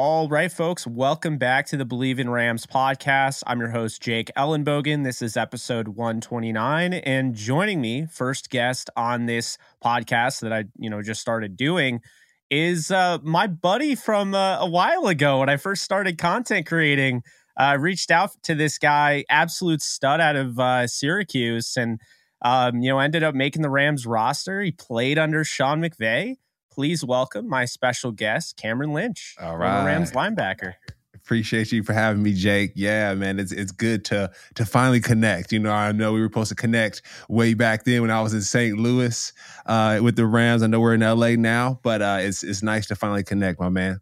All right, folks, welcome back to the Believe in Rams podcast. I'm your host, Jake Ellenbogen. This is episode 129. And joining me, first guest on this podcast that I, you know, just started doing is uh, my buddy from uh, a while ago when I first started content creating. I uh, reached out to this guy, absolute stud out of uh, Syracuse, and um, you know, ended up making the Rams roster. He played under Sean McVay please welcome my special guest, Cameron Lynch, All right. Rams linebacker. Appreciate you for having me, Jake. Yeah, man, it's it's good to to finally connect. You know, I know we were supposed to connect way back then when I was in St. Louis uh, with the Rams. I know we're in LA now, but uh, it's it's nice to finally connect, my man.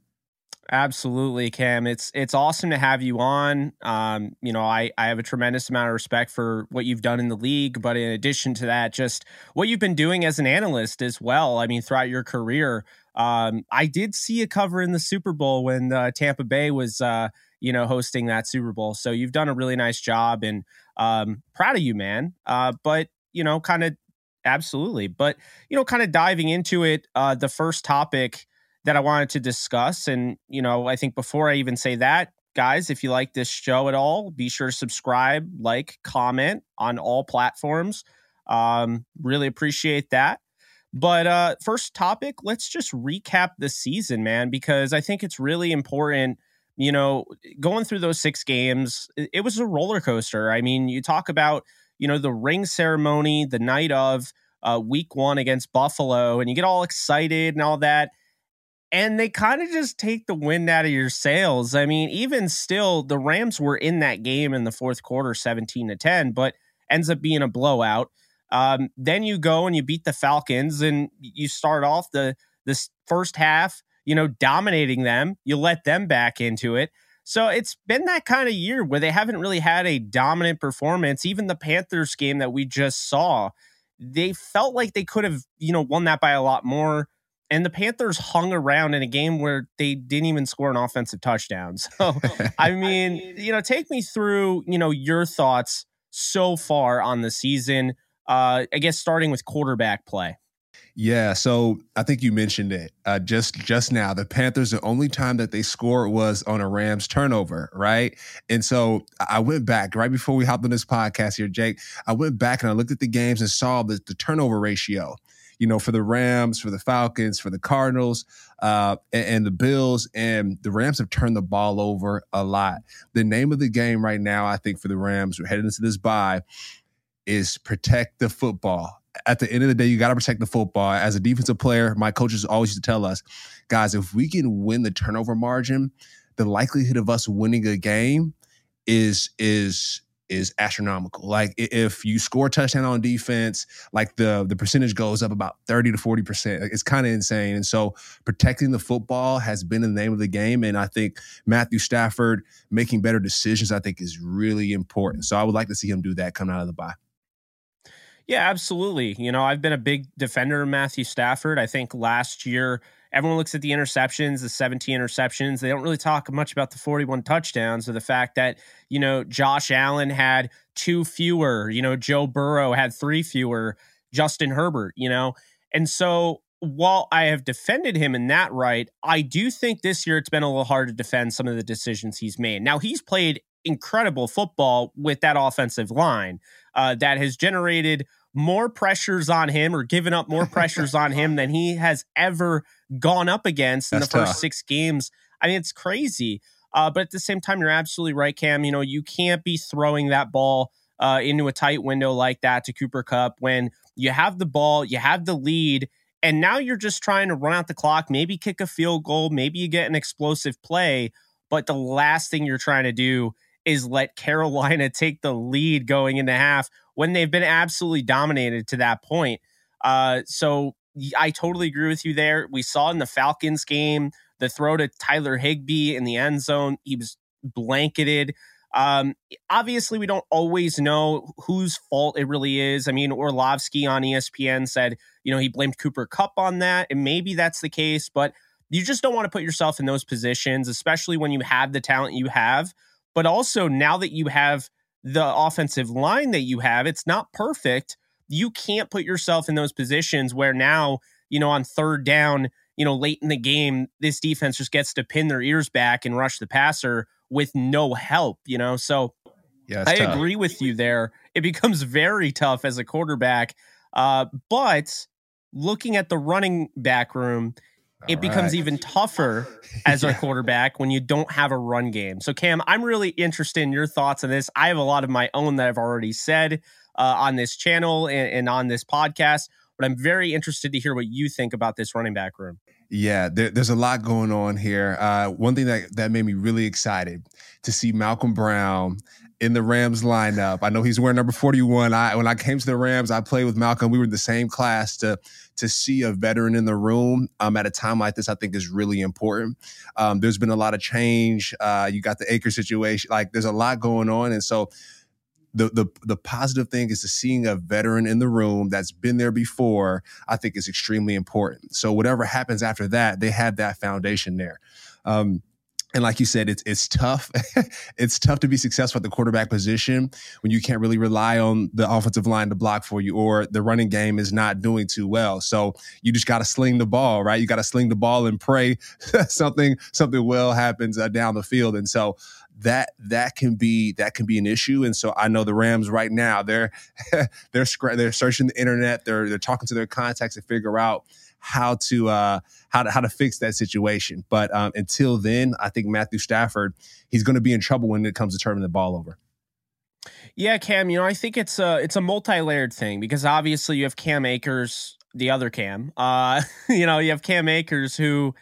Absolutely, Cam. It's it's awesome to have you on. Um, you know, I I have a tremendous amount of respect for what you've done in the league, but in addition to that, just what you've been doing as an analyst as well. I mean, throughout your career, um, I did see a cover in the Super Bowl when uh, Tampa Bay was, uh, you know, hosting that Super Bowl. So you've done a really nice job, and um, proud of you, man. Uh, but you know, kind of absolutely, but you know, kind of diving into it. Uh, the first topic that I wanted to discuss. And, you know, I think before I even say that, guys, if you like this show at all, be sure to subscribe, like, comment on all platforms. Um, really appreciate that. But uh, first topic, let's just recap the season, man, because I think it's really important. You know, going through those six games, it was a roller coaster. I mean, you talk about, you know, the ring ceremony the night of uh, week one against Buffalo, and you get all excited and all that and they kind of just take the wind out of your sails. I mean, even still, the Rams were in that game in the fourth quarter, 17 to 10, but ends up being a blowout. Um, then you go and you beat the Falcons, and you start off the this first half, you know, dominating them. You let them back into it. So it's been that kind of year where they haven't really had a dominant performance. Even the Panthers game that we just saw, they felt like they could have, you know, won that by a lot more and the Panthers hung around in a game where they didn't even score an offensive touchdown. So, I mean, you know, take me through, you know, your thoughts so far on the season. Uh, I guess starting with quarterback play. Yeah, so I think you mentioned it uh, just just now. The Panthers, the only time that they scored was on a Rams turnover, right? And so I went back right before we hopped on this podcast here, Jake. I went back and I looked at the games and saw the, the turnover ratio you know, for the Rams, for the Falcons, for the Cardinals, uh, and, and, the Bills. And the Rams have turned the ball over a lot. The name of the game right now, I think, for the Rams, we're heading into this bye, is protect the football. At the end of the day, you got to protect the football. As a defensive player, my coaches always used to tell us, guys, if we can win the turnover margin, the likelihood of us winning a game is is is astronomical. Like if you score a touchdown on defense, like the the percentage goes up about 30 to 40%. It's kind of insane. And so protecting the football has been the name of the game. And I think Matthew Stafford making better decisions, I think, is really important. So I would like to see him do that coming out of the bye. Yeah, absolutely. You know, I've been a big defender of Matthew Stafford. I think last year everyone looks at the interceptions, the 17 interceptions. They don't really talk much about the 41 touchdowns or the fact that, you know, Josh Allen had two fewer, you know, Joe Burrow had three fewer, Justin Herbert, you know. And so while I have defended him in that right, I do think this year it's been a little hard to defend some of the decisions he's made. Now, he's played incredible football with that offensive line uh, that has generated more pressures on him or given up more pressures on him than he has ever gone up against in That's the first tough. six games. I mean, it's crazy. Uh, but at the same time, you're absolutely right, Cam. You know, you can't be throwing that ball uh, into a tight window like that to Cooper Kupp when you have the ball, you have the lead, and now you're just trying to run out the clock, maybe kick a field goal, maybe you get an explosive play. But the last thing you're trying to do is let Carolina take the lead going into half when they've been absolutely dominated to that point. Uh, so I totally agree with you there. We saw in the Falcons game the throw to Tyler Higbee in the end zone. He was blanketed. Um, obviously, we don't always know whose fault it really is. I mean, Orlovsky on ESPN said, you know, he blamed Cooper Kupp on that, and maybe that's the case, but you just don't want to put yourself in those positions, especially when you have the talent you have. But also, now that you have the offensive line that you have, it's not perfect. You can't put yourself in those positions where now, you know, on third down, you know, late in the game, this defense just gets to pin their ears back and rush the passer with no help, you know? So yeah, I tough. agree with you there. It becomes very tough as a quarterback. Uh, but looking at the running back room, it becomes right. even tougher as yeah. a quarterback when you don't have a run game. So, Cam, I'm really interested in your thoughts on this. I have a lot of my own that I've already said uh, on this channel and, and on this podcast, but I'm very interested to hear what you think about this running back room. Yeah, there, there's a lot going on here. Uh, one thing that, that made me really excited to see Malcolm Brown in the Rams lineup. I know he's wearing number 41. I when I came to the Rams, I played with Malcolm. We were in the same class to to see a veteran in the room um, at a time like this, I think is really important. Um, there's been a lot of change. Uh, you got the Akers situation. Like there's a lot going on. And so the the the positive thing is to seeing a veteran in the room that's been there before. I think is extremely important. So whatever happens after that, they have that foundation there. Um, and like you said, it's it's tough. it's tough to be successful at the quarterback position when you can't really rely on the offensive line to block for you, or the running game is not doing too well. So you just got to sling the ball, right? You got to sling the ball and pray something something well happens uh, down the field. And so that that can be that can be an issue. And so I know the Rams right now they're they're they're searching the internet, they're they're talking to their contacts to figure out how to uh, how to how to fix that situation. But um, until then, I think Matthew Stafford he's going to be in trouble when it comes to turning the ball over. Yeah, Cam. You know, I think it's a it's a multi layered thing because obviously you have Cam Akers, the other Cam. Uh, you know, you have Cam Akers who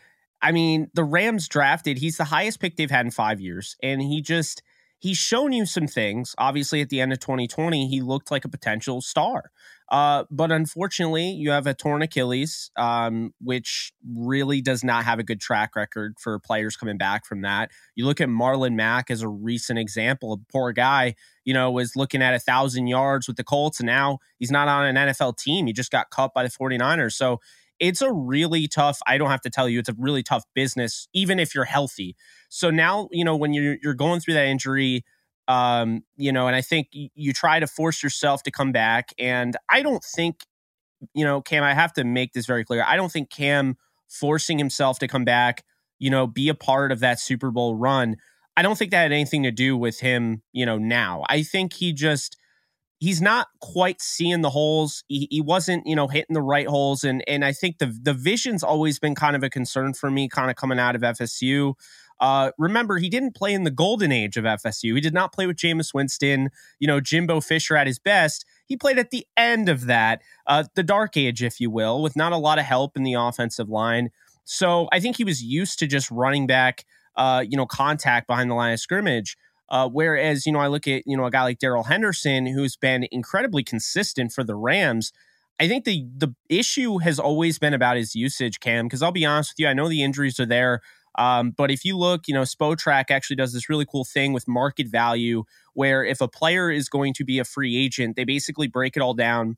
I mean, the Rams drafted, he's the highest pick they've had in five years. And he just, he's shown you some things. Obviously, at the end of 2020, he looked like a potential star. Uh, but unfortunately, you have a torn Achilles, um, which really does not have a good track record for players coming back from that. You look at Marlon Mack as a recent example. A poor guy, you know, was looking at a thousand yards with the Colts, and now he's not on an NFL team. He just got cut by the 49ers. So it's a really tough i don't have to tell you it's a really tough business even if you're healthy so now you know when you're you're going through that injury um you know and i think you, try to force yourself to come back and i don't think you know cam i have to make this very clear i don't think cam forcing himself to come back you know be a part of that super bowl run i don't think that had anything to do with him you know now i think he just he's not quite seeing the holes. He, he, wasn't, you know, hitting the right holes, and and I think the the vision's always been kind of a concern for me, kind of coming out of FSU. Uh, remember, he didn't play in the golden age of FSU. He did not play with Jameis Winston, you know, Jimbo Fisher at his best. He played at the end of that, uh, the dark age, if you will, with not a lot of help in the offensive line. So I think he was used to just running back, uh, you know, contact behind the line of scrimmage. Uh, whereas, you know, I look at, you know, a guy like Darrell Henderson, who's been incredibly consistent for the Rams. I think the the issue has always been about his usage, Cam, because I'll be honest with you, I know the injuries are there. Um, but if you look, you know, Spotrac actually does this really cool thing with market value where if a player is going to be a free agent, they basically break it all down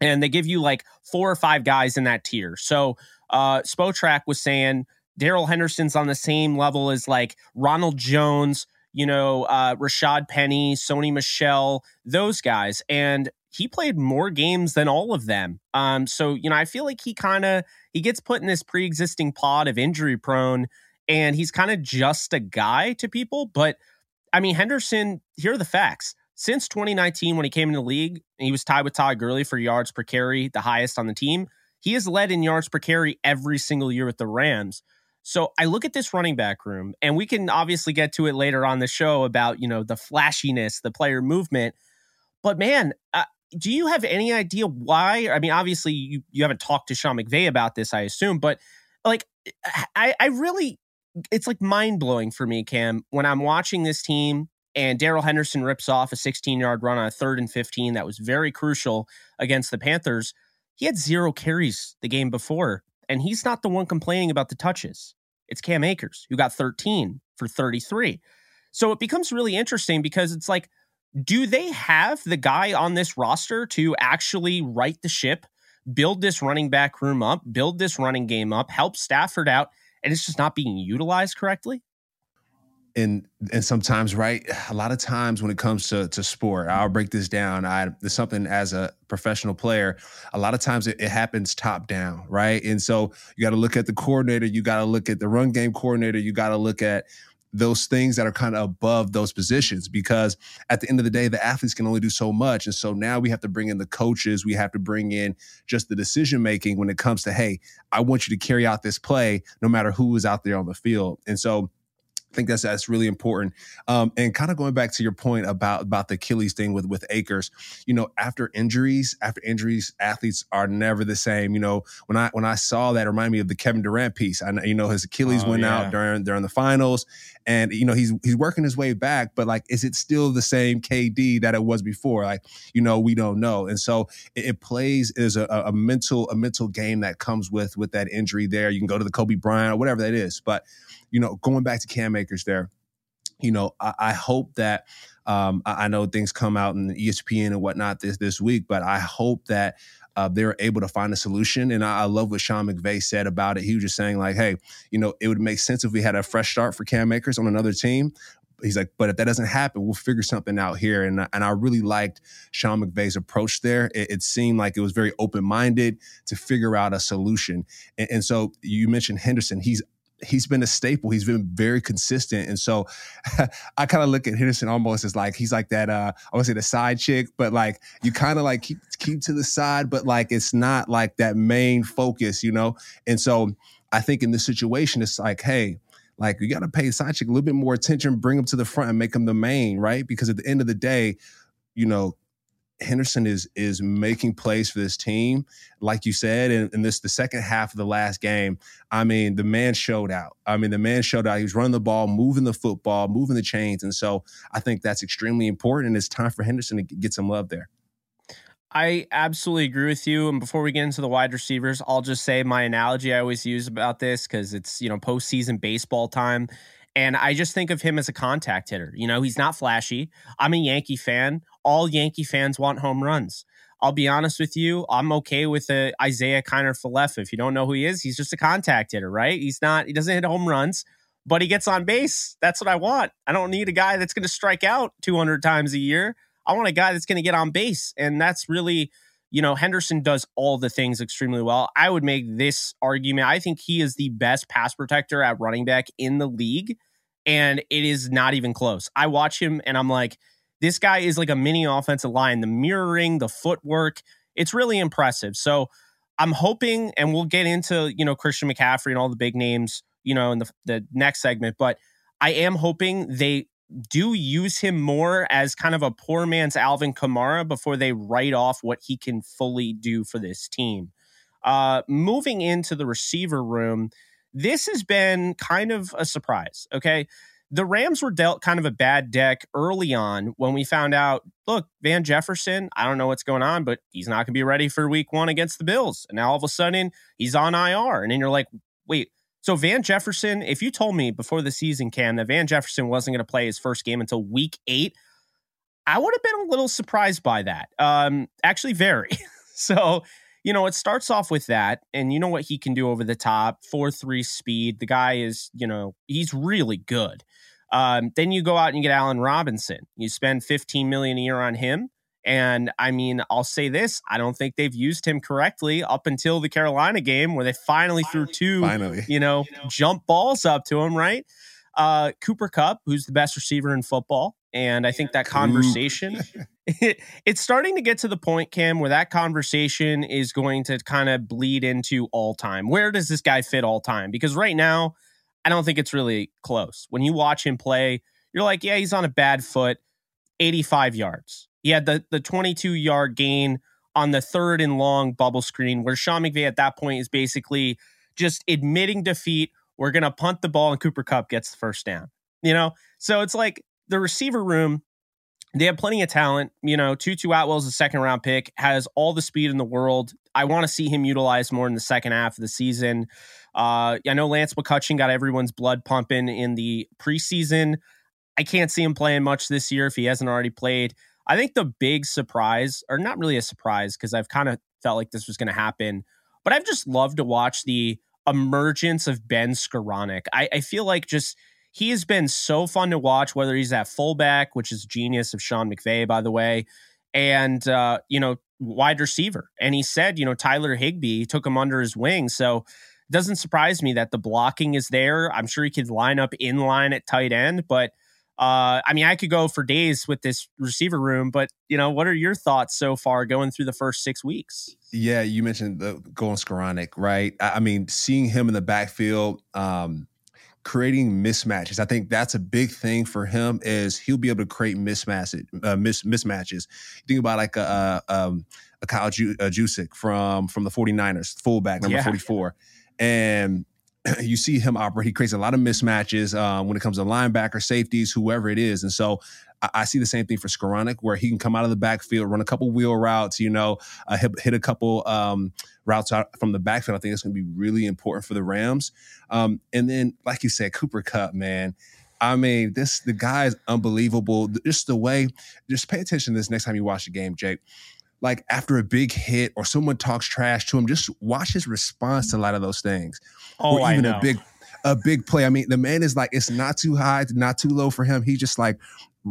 and they give you like four or five guys in that tier. So uh Spotrac was saying Darrell Henderson's on the same level as like Ronald Jones, you know, uh, Rashaad Penny, Sony Michel, those guys. And he played more games than all of them. Um, so, you know, I feel like he kind of he gets put in this pre-existing pod of injury prone and he's kind of just a guy to people. But I mean, Henderson, here are the facts. Since 2019, when he came into the league, he was tied with Todd Gurley for yards per carry, the highest on the team. He has led in yards per carry every single year with the Rams. So I look at this running back room, and we can obviously get to it later on the show about, you know, the flashiness, the player movement. But man, uh, do you have any idea why? I mean, obviously you you haven't talked to Sean McVay about this, I assume, but like I I really it's like mind blowing for me, Cam, when I'm watching this team and Darrell Henderson rips off a 16 yard run on a third and 15 that was very crucial against the Panthers. He had zero carries the game before, and he's not the one complaining about the touches. It's Cam Akers, who got 13 for 33. So it becomes really interesting because it's like, do they have the guy on this roster to actually right the ship, build this running back room up, build this running game up, help Stafford out, and it's just not being utilized correctly? and and sometimes right a lot of times when it comes to to sport i'll break this down i there's something as a professional player a lot of times it, it happens top down right and so you got to look at the coordinator you got to look at the run game coordinator you got to look at those things that are kind of above those positions because at the end of the day the athletes can only do so much. And so now we have to bring in the coaches. We have to bring in just the decision making when it comes to hey i want you to carry out this play no matter who is out there on the field. And so I think that's that's really important. Um, and kind of going back to your point about about the Achilles thing with with Akers, you know, after injuries, after injuries, athletes are never the same. You know, when I when I saw that, it reminded me of the Kevin Durant piece. I you know his Achilles oh, went yeah. out during during the finals, and you know he's he's working his way back. But like, is it still the same KD that it was before? Like, you know, we don't know. And so it, it plays is a, a mental a mental game that comes with with that injury. There, you can go to the Kobe Bryant or whatever that is, but you know, going back to Cam Akers there, you know, I, I hope that um, I, know things come out in ESPN and whatnot this this week, but I hope that uh, they're able to find a solution. And I, I, love what Sean McVay said about it. He was just saying like, hey, you know, it would make sense if we had a fresh start for Cam Akers on another team. He's like, but if that doesn't happen, we'll figure something out here. And and I really liked Sean McVay's approach there. It, it seemed like it was very open minded to figure out a solution. And, and so you mentioned Henderson. He's he's been a staple. He's been very consistent. And so I kind of look at Henderson almost as like he's like that uh I want to say the side chick, but like you kind of like keep keep to the side, but like it's not like that main focus, you know? And so I think in this situation, it's like, hey, like you got to pay side chick a little bit more attention, bring him to the front and make him the main, right? Because at the end of the day, you know, Henderson is is making plays for this team, like you said, in, in, this the second half of the last game. I mean, the man showed out. I mean, the man showed out. He was running the ball, moving the football, moving the chains, and so I think that's extremely important. And it's time for Henderson to get some love there. I absolutely agree with you. And before we get into the wide receivers, I'll just say my analogy I always use about this because it's you know postseason baseball time. And I just think of him as a contact hitter. You know, he's not flashy. I'm a Yankee fan. All Yankee fans want home runs. I'll be honest with you. I'm okay with the Isiah Kiner Falefa. If you don't know who he is, he's just a contact hitter, right? He's not, he doesn't hit home runs, but he gets on base. That's what I want. I don't need a guy that's going to strike out 200 times a year. I want a guy that's going to get on base. And that's really, you know, Henderson does all the things extremely well. I would make this argument. I think he is the best pass protector at running back in the league and it is not even close. I watch him and I'm like, this guy is like a mini offensive line. The mirroring, the footwork, it's really impressive. So I'm hoping, and we'll get into you know Christian McCaffrey and all the big names, you know, in the the next segment. But I am hoping they do use him more as kind of a poor man's Alvin Kamara before they write off what he can fully do for this team. Uh, moving into the receiver room, this has been kind of a surprise. Okay. The Rams were dealt kind of a bad deck early on when we found out look, Van Jefferson, I don't know what's going on, but he's not going to be ready for week one against the Bills. And now all of a sudden he's on IR. And then you're like, wait, so Van Jefferson, if you told me before the season, Cam, that Van Jefferson wasn't going to play his first game until week eight, I would have been a little surprised by that. Um, actually, very. so you know, it starts off with that, and you know what he can do over the top, four three speed. The guy is, you know, he's really good. Um, then you go out and you get Allen Robinson. You spend 15 million a year on him. And I mean, I'll say this: I don't think they've used him correctly up until the Carolina game, where they finally, finally threw two, finally. You, know, you know, jump balls up to him. Right? Uh, Cooper Kupp, who's the best receiver in football, and I think that conversation, it's starting to get to the point, Cam, where that conversation is going to kind of bleed into all time. Where does this guy fit all time? Because right now, I don't think it's really close. When you watch him play, you're like, yeah, he's on a bad foot, 85 yards. He had the the 22 yard gain on the third and long bubble screen, where Sean McVay at that point is basically just admitting defeat. We're gonna punt the ball, and Cooper Kupp gets the first down. You know, so it's like the receiver room. They have plenty of talent. You know, Tutu Atwell's a second round pick, has all the speed in the world. I want to see him utilized more in the second half of the season. Uh, I know Lance McCutcheon got everyone's blood pumping in the preseason. I can't see him playing much this year if he hasn't already played. I think the big surprise, or not really a surprise, because I've kind of felt like this was going to happen, but I've just loved to watch the emergence of Ben Skowronek. I, I feel like just he has been so fun to watch, whether he's at fullback, which is genius of Sean McVay, by the way, and uh, you know, wide receiver. And he said, you know, Tyler Higbee took him under his wing. So it doesn't surprise me that the blocking is there. I'm sure he could line up in line at tight end, but uh, I mean, I could go for days with this receiver room, but you know, what are your thoughts so far going through the first six weeks? Yeah, you mentioned the going Skowronek, right? I mean, seeing him in the backfield, um, creating mismatches. I think that's a big thing for him is he'll be able to create mismatches. Uh, mis- mismatches. Think about like a, a, um, a Kyle Ju- a Juszczyk from from the 49ers, fullback number yeah. 44. And you see him operate. He creates a lot of mismatches um, when it comes to linebacker, safeties, whoever it is. And so I, I, see the same thing for Skowronek, where he can come out of the backfield, run a couple wheel routes, you know, uh, hit, hit, a couple um, routes out from the backfield. I think it's going to be really important for the Rams. Um, and then, like you said, Cooper Kupp, man. I mean, this the guy is unbelievable. Just the way, just pay attention to this next time you watch the game, Jake like after a big hit or someone talks trash to him, just watch his response to a lot of those things. Oh, or even a big a big play. I mean, the man is like it's not too high, not too low for him. He's just like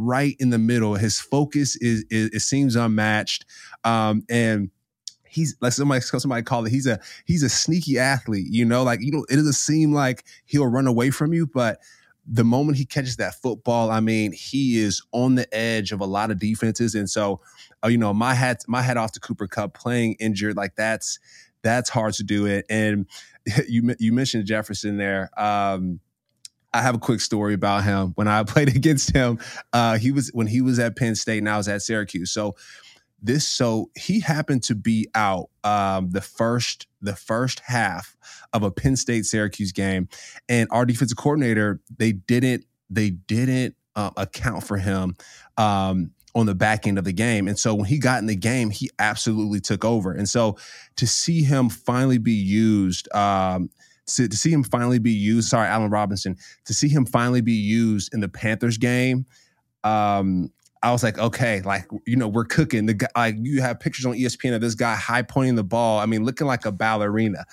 right in the middle. His focus is, is it seems unmatched. Um, and he's like somebody somebody called it he's a he's a sneaky athlete you know like you know it doesn't seem like he'll run away from you but the moment he catches that football, I mean, he is on the edge of a lot of defenses, and so, uh, you know, my hat my hat off to Cooper Kupp playing injured like that's that's hard to do it. And you you mentioned Jefferson there. Um, I have a quick story about him. When I played against him, uh, he was when he was at Penn State and I was at Syracuse. So this so he happened to be out um, the first the first half of a Penn State Syracuse game, and our defensive coordinator they didn't they didn't uh, account for him um, on the back end of the game, and so when he got in the game, he absolutely took over, and so to see him finally be used. Um, to, to see him finally be used, sorry, Allen Robinson, to see him finally be used in the Panthers game, um, I was like, okay, like you know, we're cooking. The guy, like you have pictures on ESPN of this guy high pointing the ball. I mean, looking like a ballerina.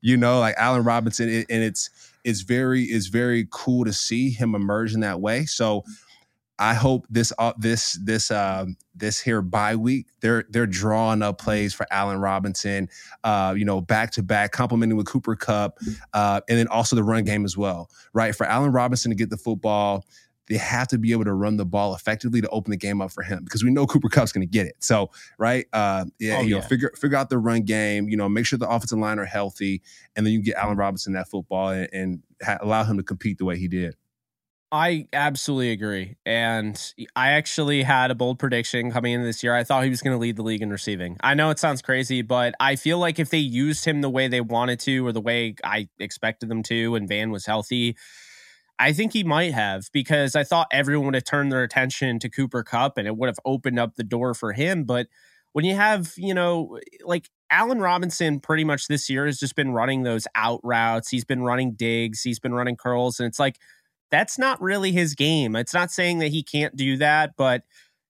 You know, like Allen Robinson, and it's it's very it's very cool to see him emerge in that way. So I hope this uh, this this uh, this here bye week they're they're drawing up plays for Allen Robinson, uh, you know, back to back, complementing with Cooper Kupp, uh, and then also the run game as well, right? For Allen Robinson to get the football, they have to be able to run the ball effectively to open the game up for him because we know Cooper Kupp's going to get it. So, right, uh, yeah, oh, you yeah. know, figure figure out the run game. You know, make sure the offensive line are healthy, and then you get Allen Robinson that football and, and ha- allow him to compete the way he did. I absolutely agree. And I actually had a bold prediction coming into this year. I thought he was going to lead the league in receiving. I know it sounds crazy, but I feel like if they used him the way they wanted to or the way I expected them to and Van was healthy, I think he might have because I thought everyone would have turned their attention to Cooper Kupp and it would have opened up the door for him. But when you have, you know, like Allen Robinson pretty much this year has just been running those out routes. He's been running digs, he's been running curls. And it's like, that's not really his game. It's not saying that he can't do that, but,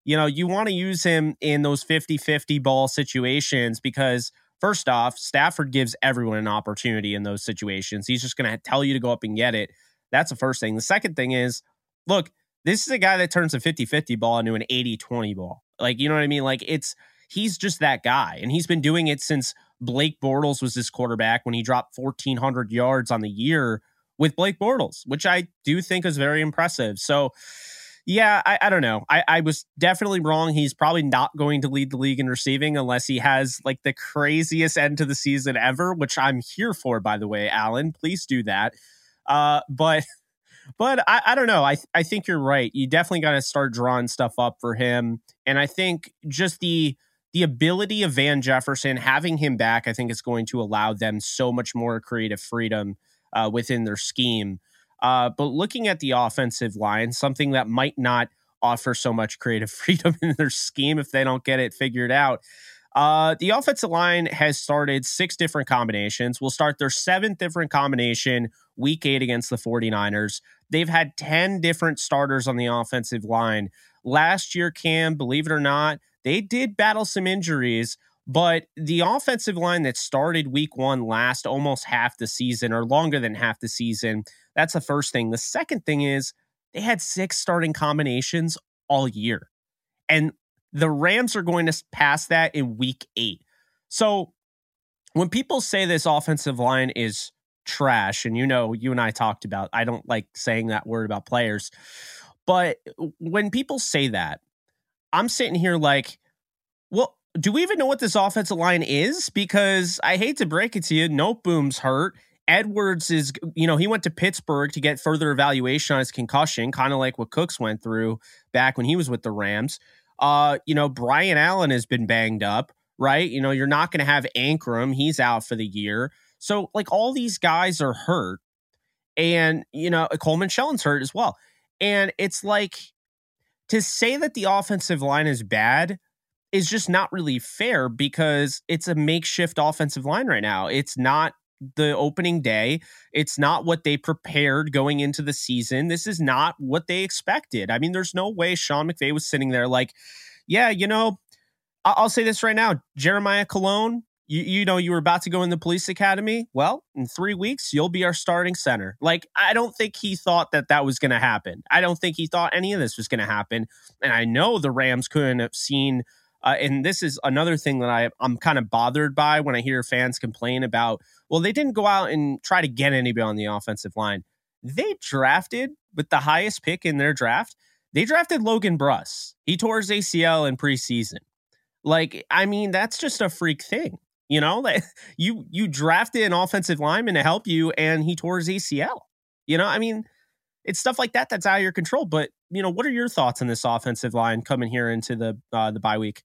you know, you want to use him in those 50 50 ball situations because. First off, Stafford gives everyone an opportunity in those situations. He's just going to tell you to go up and get it. That's the first thing. The second thing is, look, this is a guy that turns a 50 50 ball into an 80 20 ball. Like, you know what I mean? Like, it's, he's just that guy. And he's been doing it since Blake Bortles was this quarterback when he dropped 1,400 yards on the year with Blake Bortles, which I do think is very impressive. So, yeah, I, I don't know. I, I was definitely wrong. He's probably not going to lead the league in receiving unless he has like the craziest end to the season ever, which I'm here for, by the way, Allen. Please do that. Uh, but but I, I don't know. I I think you're right. You definitely got to start drawing stuff up for him, and I think just the the ability of Van Jefferson having him back, I think is going to allow them so much more creative freedom uh, within their scheme. Uh, but looking at the offensive line, something that might not offer so much creative freedom in their scheme if they don't get it figured out. Uh, the offensive line has started six different combinations. We'll start their seventh different combination week eight against the 49ers. They've had 10 different starters on the offensive line. Last year, Cam, believe it or not, they did battle some injuries, but the offensive line that started week one last almost half the season or longer than half the season. That's the first thing. The second thing is they had six starting combinations all year. And the Rams are going to pass that in week eight. So when people say this offensive line is trash, and you know, you and I talked about, I don't like saying that word about players, but when people say that, I'm sitting here like, well, do we even know what this offensive line is? Because I hate to break it to you, Noteboom's hurt. Edwards is, you know, he went to Pittsburgh to get further evaluation on his concussion, kind of like what Cooks went through back when he was with the Rams. Uh, you know, Brian Allen has been banged up, right? You know, you're not going to have Anchrum, he's out for the year. So, like, all these guys are hurt. And, you know, Coleman Shelton's hurt as well. And it's like to say that the offensive line is bad is just not really fair because it's a makeshift offensive line right now. It's not the opening day. It's not what they prepared going into the season. This is not what they expected. I mean, there's no way Sean McVay was sitting there like, yeah, you know, I'll say this right now Jeremiah Kolone, you, you know, you were about to go in the police academy. Well, in three weeks, you'll be our starting center. Like, I don't think he thought that that was going to happen. I don't think he thought any of this was going to happen. And I know the Rams couldn't have seen. Uh, and this is another thing that I, I'm kind of bothered by when I hear fans complain about well, they didn't go out and try to get anybody on the offensive line. They drafted with the highest pick in their draft. They drafted Logan Bruss. He tore his ACL in preseason. Like, I mean, that's just a freak thing. You know, that you you drafted an offensive lineman to help you, and he tore his ACL. You know, I mean, it's stuff like that that's out of your control. But you know, what are your thoughts on this offensive line coming here into the uh, the bye week?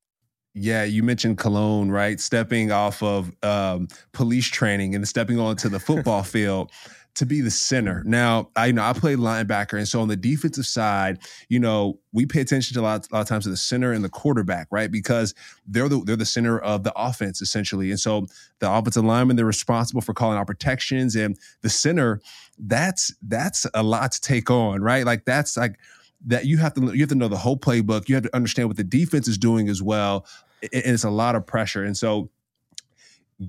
Yeah, you mentioned Kolone, right? Stepping off of um, police training and stepping onto the football field to be the center. Now, I you know I play linebacker, and so on the defensive side, you know, we pay attention to a lot, a lot of times to the center and the quarterback, right? Because they're the they're the center of the offense essentially, and so the offensive lineman they're responsible for calling out protections, and the center that's that's a lot to take on, right? Like that's like that you have to you have to know the whole playbook. You have to understand what the defense is doing as well and it's a lot of pressure. And so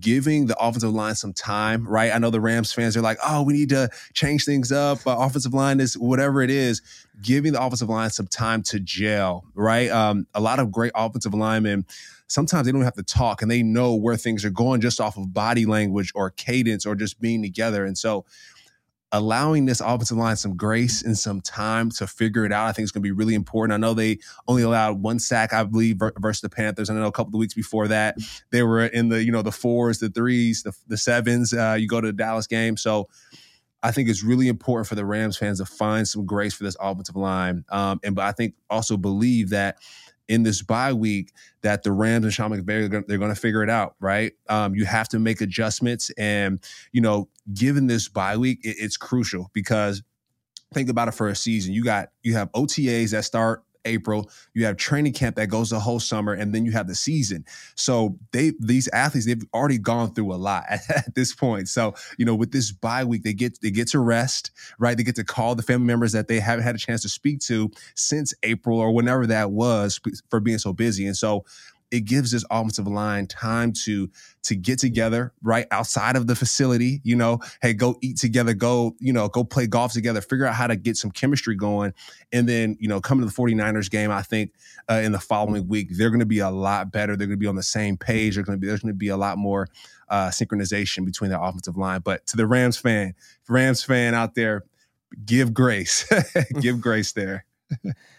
giving the offensive line some time, right? I know the Rams fans are like, oh, we need to change things up. Uh, offensive line is whatever it is. Giving the offensive line some time to gel, right? Um, a lot of great offensive linemen, sometimes they don't have to talk and they know where things are going just off of body language or cadence or just being together. And so allowing this offensive line some grace and some time to figure it out, I think is going to be really important. I know they only allowed one sack, I believe, versus the Panthers. I know a couple of weeks before that, they were in the you know the fours, the threes, the, the sevens. Uh, you go to the Dallas game, so. I think it's really important for the Rams fans to find some grace for this offensive line, um, and but I think also believe that in this bye week that the Rams and Sean McVay they're going to figure it out, right? Um, you have to make adjustments, and you know, given this bye week, it, it's crucial because think about it for a season. You got you have OTAs that start April. You have training camp that goes the whole summer, and then you have the season. So they these athletes they've already gone through a lot at, this point. So you know, with this bye week, they get they get to rest, right? They get to call the family members that they haven't had a chance to speak to since April or whenever that was for being so busy. And so it gives this offensive line time to to get together right outside of the facility you know hey go eat together go you know go play golf together figure out how to get some chemistry going. And then you know coming to the 49ers game i think uh, in the following week they're going to be a lot better. They're going to be on the same page. They're going to be there's going to be a lot more uh, synchronization between the offensive line. But to the rams fan rams fan out there give grace. Give grace there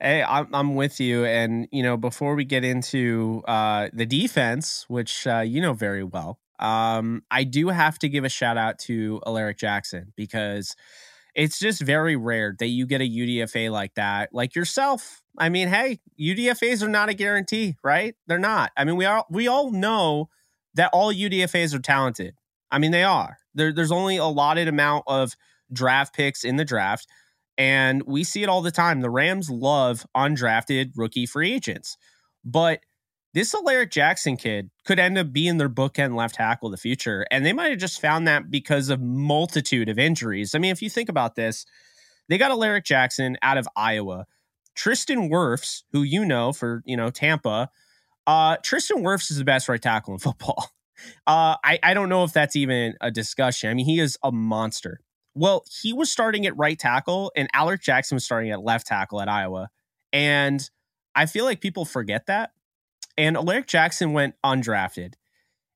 Hey, I'm, I'm with you. And, you know, before we get into uh, the defense, which uh, you know very well, um, I do have to give a shout out to Alaric Jackson because it's just very rare that you get a UDFA like that, like yourself. I mean, hey, UDFAs are not a guarantee, right? They're not. I mean, we all we all know that all UDFAs are talented. I mean, they are. There, there's only a allotted amount of draft picks in the draft, and we see it all the time. The Rams love undrafted rookie free agents, but this Alaric Jackson kid could end up being their bookend left tackle of the future. And they might have just found that because of multitude of injuries. I mean, if you think about this, they got Alaric Jackson out of Iowa. Tristan Wirfs, who you know for, you know, Tampa, uh, Tristan Wirfs is the best right tackle in football. Uh, I, I don't know if that's even a discussion. I mean, he is a monster. Well, he was starting at right tackle, and Alec Jackson was starting at left tackle at Iowa. And I feel like people forget that and Alaric Jackson went undrafted.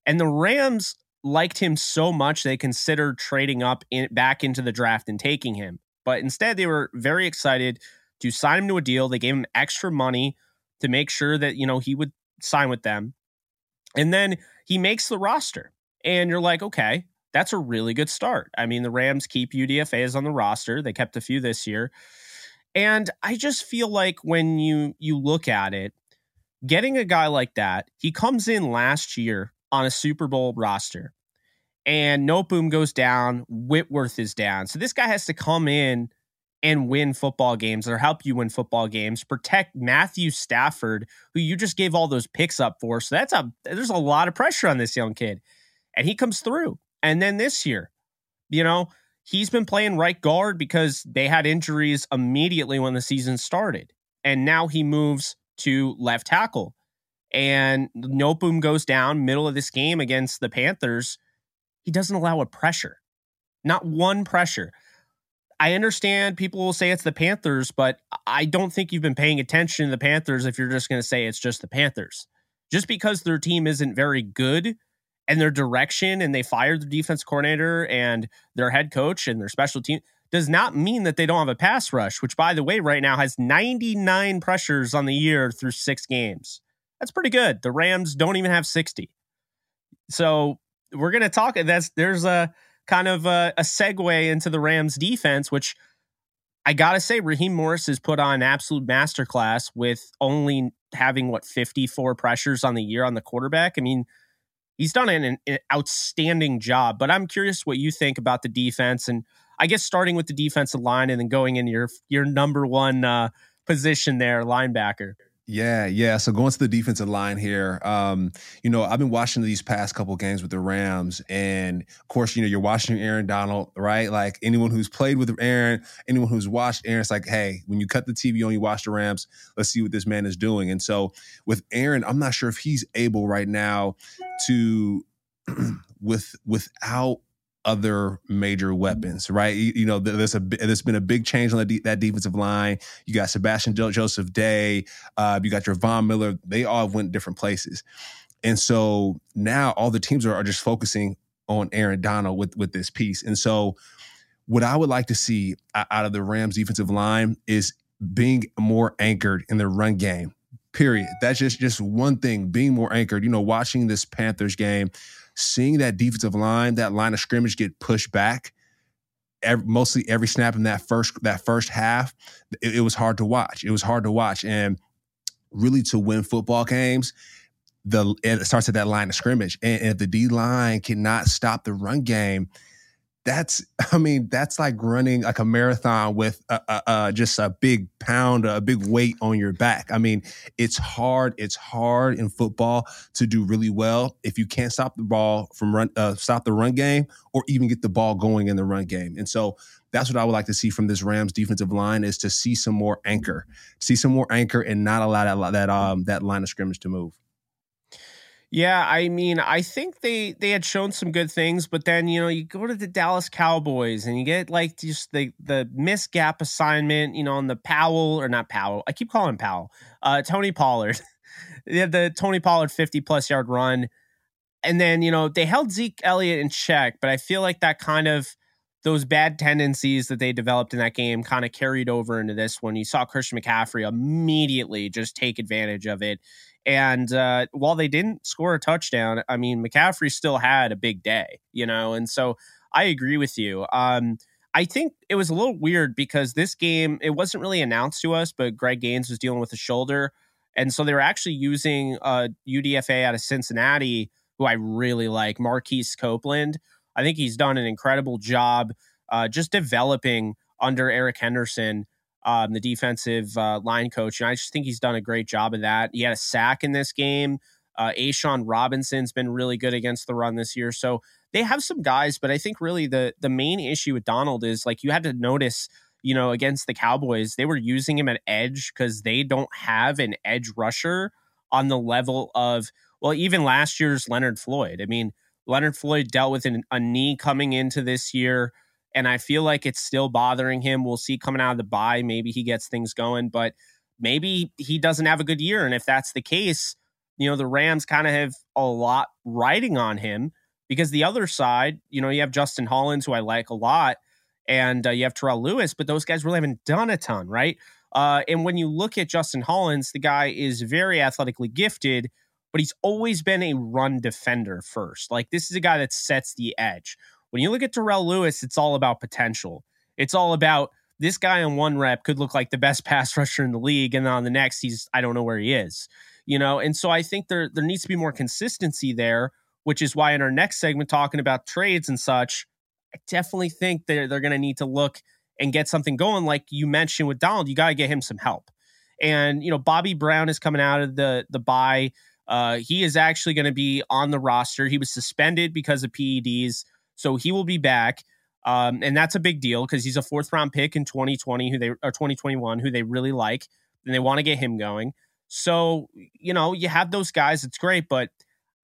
And the Rams liked him so much they considered trading up in, back into the draft and taking him. But instead, they were very excited to sign him to a deal. They gave him extra money to make sure that, you know, he would sign with them. And then he makes the roster. And you're like, okay, that's a really good start. I mean, the Rams keep UDFAs on the roster. They kept a few this year. And I just feel like when you you look at it, getting a guy like that, he comes in last year on a Super Bowl roster, and Noteboom goes down, Whitworth is down. So this guy has to come in and win football games or help you win football games, protect Matthew Stafford, who you just gave all those picks up for. So that's a there's a lot of pressure on this young kid. And he comes through. And then this year, you know, he's been playing right guard because they had injuries immediately when the season started. And now he moves to left tackle. And Noteboom goes down middle of this game against the Panthers. He doesn't allow a pressure, not one pressure. I understand people will say it's the Panthers, but I don't think you've been paying attention to the Panthers if you're just going to say it's just the Panthers. Just because their team isn't very good and their direction and they fired their defense coordinator and their head coach and their special team does not mean that they don't have a pass rush, which, by the way, right now has 99 pressures on the year through six games. That's pretty good. The Rams don't even have 60. So we're to talk. That's there's a kind of a, a segue into the Rams defense, which I got to say, Raheem Morris has put on an absolute masterclass with only having what 54 pressures on the year on the quarterback. I mean, he's done an, an outstanding job, but I'm curious what you think about the defense and I guess starting with the defensive line and then going into your your number one uh, position there, linebacker. Yeah, yeah. So going to the defensive line here, um, you know, I've been watching these past couple games with the Rams, and of course, you know, you're watching Aaron Donald, right? Like anyone who's played with Aaron, anyone who's watched Aaron, it's like, hey, when you cut the TV on, you watch the Rams. Let's see what this man is doing. And so with Aaron, I'm not sure if he's able right now to, with without other major weapons, right? You, you, know, there's a there's been a big change on the, that defensive line. You got Sebastian Joseph Day, uh, you got your Von Miller. They all went different places, and so now all the teams are, are just focusing on Aaron Donald with with this piece. And so, what I would like to see out of the Rams defensive line is being more anchored in the run game. Period. That's just just one thing. Being more anchored. You know, watching this Panthers game seeing that defensive line, that line of scrimmage get pushed back, every, mostly every snap in that first that first half, it, it was hard to watch. It was hard to watch, and really to win football games, the it starts at that line of scrimmage, and, and if the D line cannot stop the run game, that's i mean that's like running like a marathon with a, a, a, just a big pound a big weight on your back. I mean it's hard it's hard in football to do really well if you can't stop the ball from run uh, stop the run game or even get the ball going in the run game. And so that's what i would like to see from this rams defensive line is to see some more anchor see some more anchor and not allow that that um that line of scrimmage to move yeah, I mean, I think they they had shown some good things, but then you know you go to the Dallas Cowboys and you get like just the the miss gap assignment, you know, on the Powell or not Powell. I keep calling Powell. Uh, Tony Pollard. they had the Tony Pollard fifty plus yard run, and then you know they held Zeke Elliott in check, but I feel like that kind of those bad tendencies that they developed in that game kind of carried over into this one. You saw Christian McCaffrey immediately just take advantage of it and uh, while they didn't score a touchdown, I mean, McCaffrey still had a big day, you know, and so I agree with you. Um, I think it was a little weird because this game, it wasn't really announced to us, but Greg Gaines was dealing with a shoulder. And so they were actually using a UDFA out of Cincinnati, who I really like, Marquise Copeland. I think he's done an incredible job uh, just developing under Eric Henderson, um, the defensive uh, line coach. And I just think he's done a great job of that. He had a sack in this game. Uh, A'Shawn Robinson's been really good against the run this year. So they have some guys, but I think really the the main issue with Donald is like you had to notice, you know, against the Cowboys, they were using him at edge because they don't have an edge rusher on the level of well, even last year's Leonard Floyd. I mean, Leonard Floyd dealt with an, a knee coming into this year, and I feel like it's still bothering him. We'll see coming out of the bye, maybe he gets things going, but maybe he doesn't have a good year. And if that's the case, you know, the Rams kind of have a lot riding on him because the other side, you know, you have Justin Hollins, who I like a lot, and uh, you have Terrell Lewis, but those guys really haven't done a ton, right? Uh, and when you look at Justin Hollins, the guy is very athletically gifted, but he's always been a run defender first. Like this is a guy that sets the edge. When you look at Terrell Lewis, it's all about potential. It's all about this guy on one rep could look like the best pass rusher in the league, and on the next, he's I don't know where he is. You know, and so I think there there needs to be more consistency there which is why in our next segment, talking about trades and such, I definitely think they're, they're going to need to look and get something going. Like you mentioned with Donald, you got to get him some help. And, you know, Bobby Brown is coming out of the, the bye. Uh, he is actually going to be on the roster. He was suspended because of PEDs, so he will be back. Um, and that's a big deal because he's a fourth round pick in 2020 who they or 2021 who they really like and they want to get him going. So, you know, you have those guys, it's great, but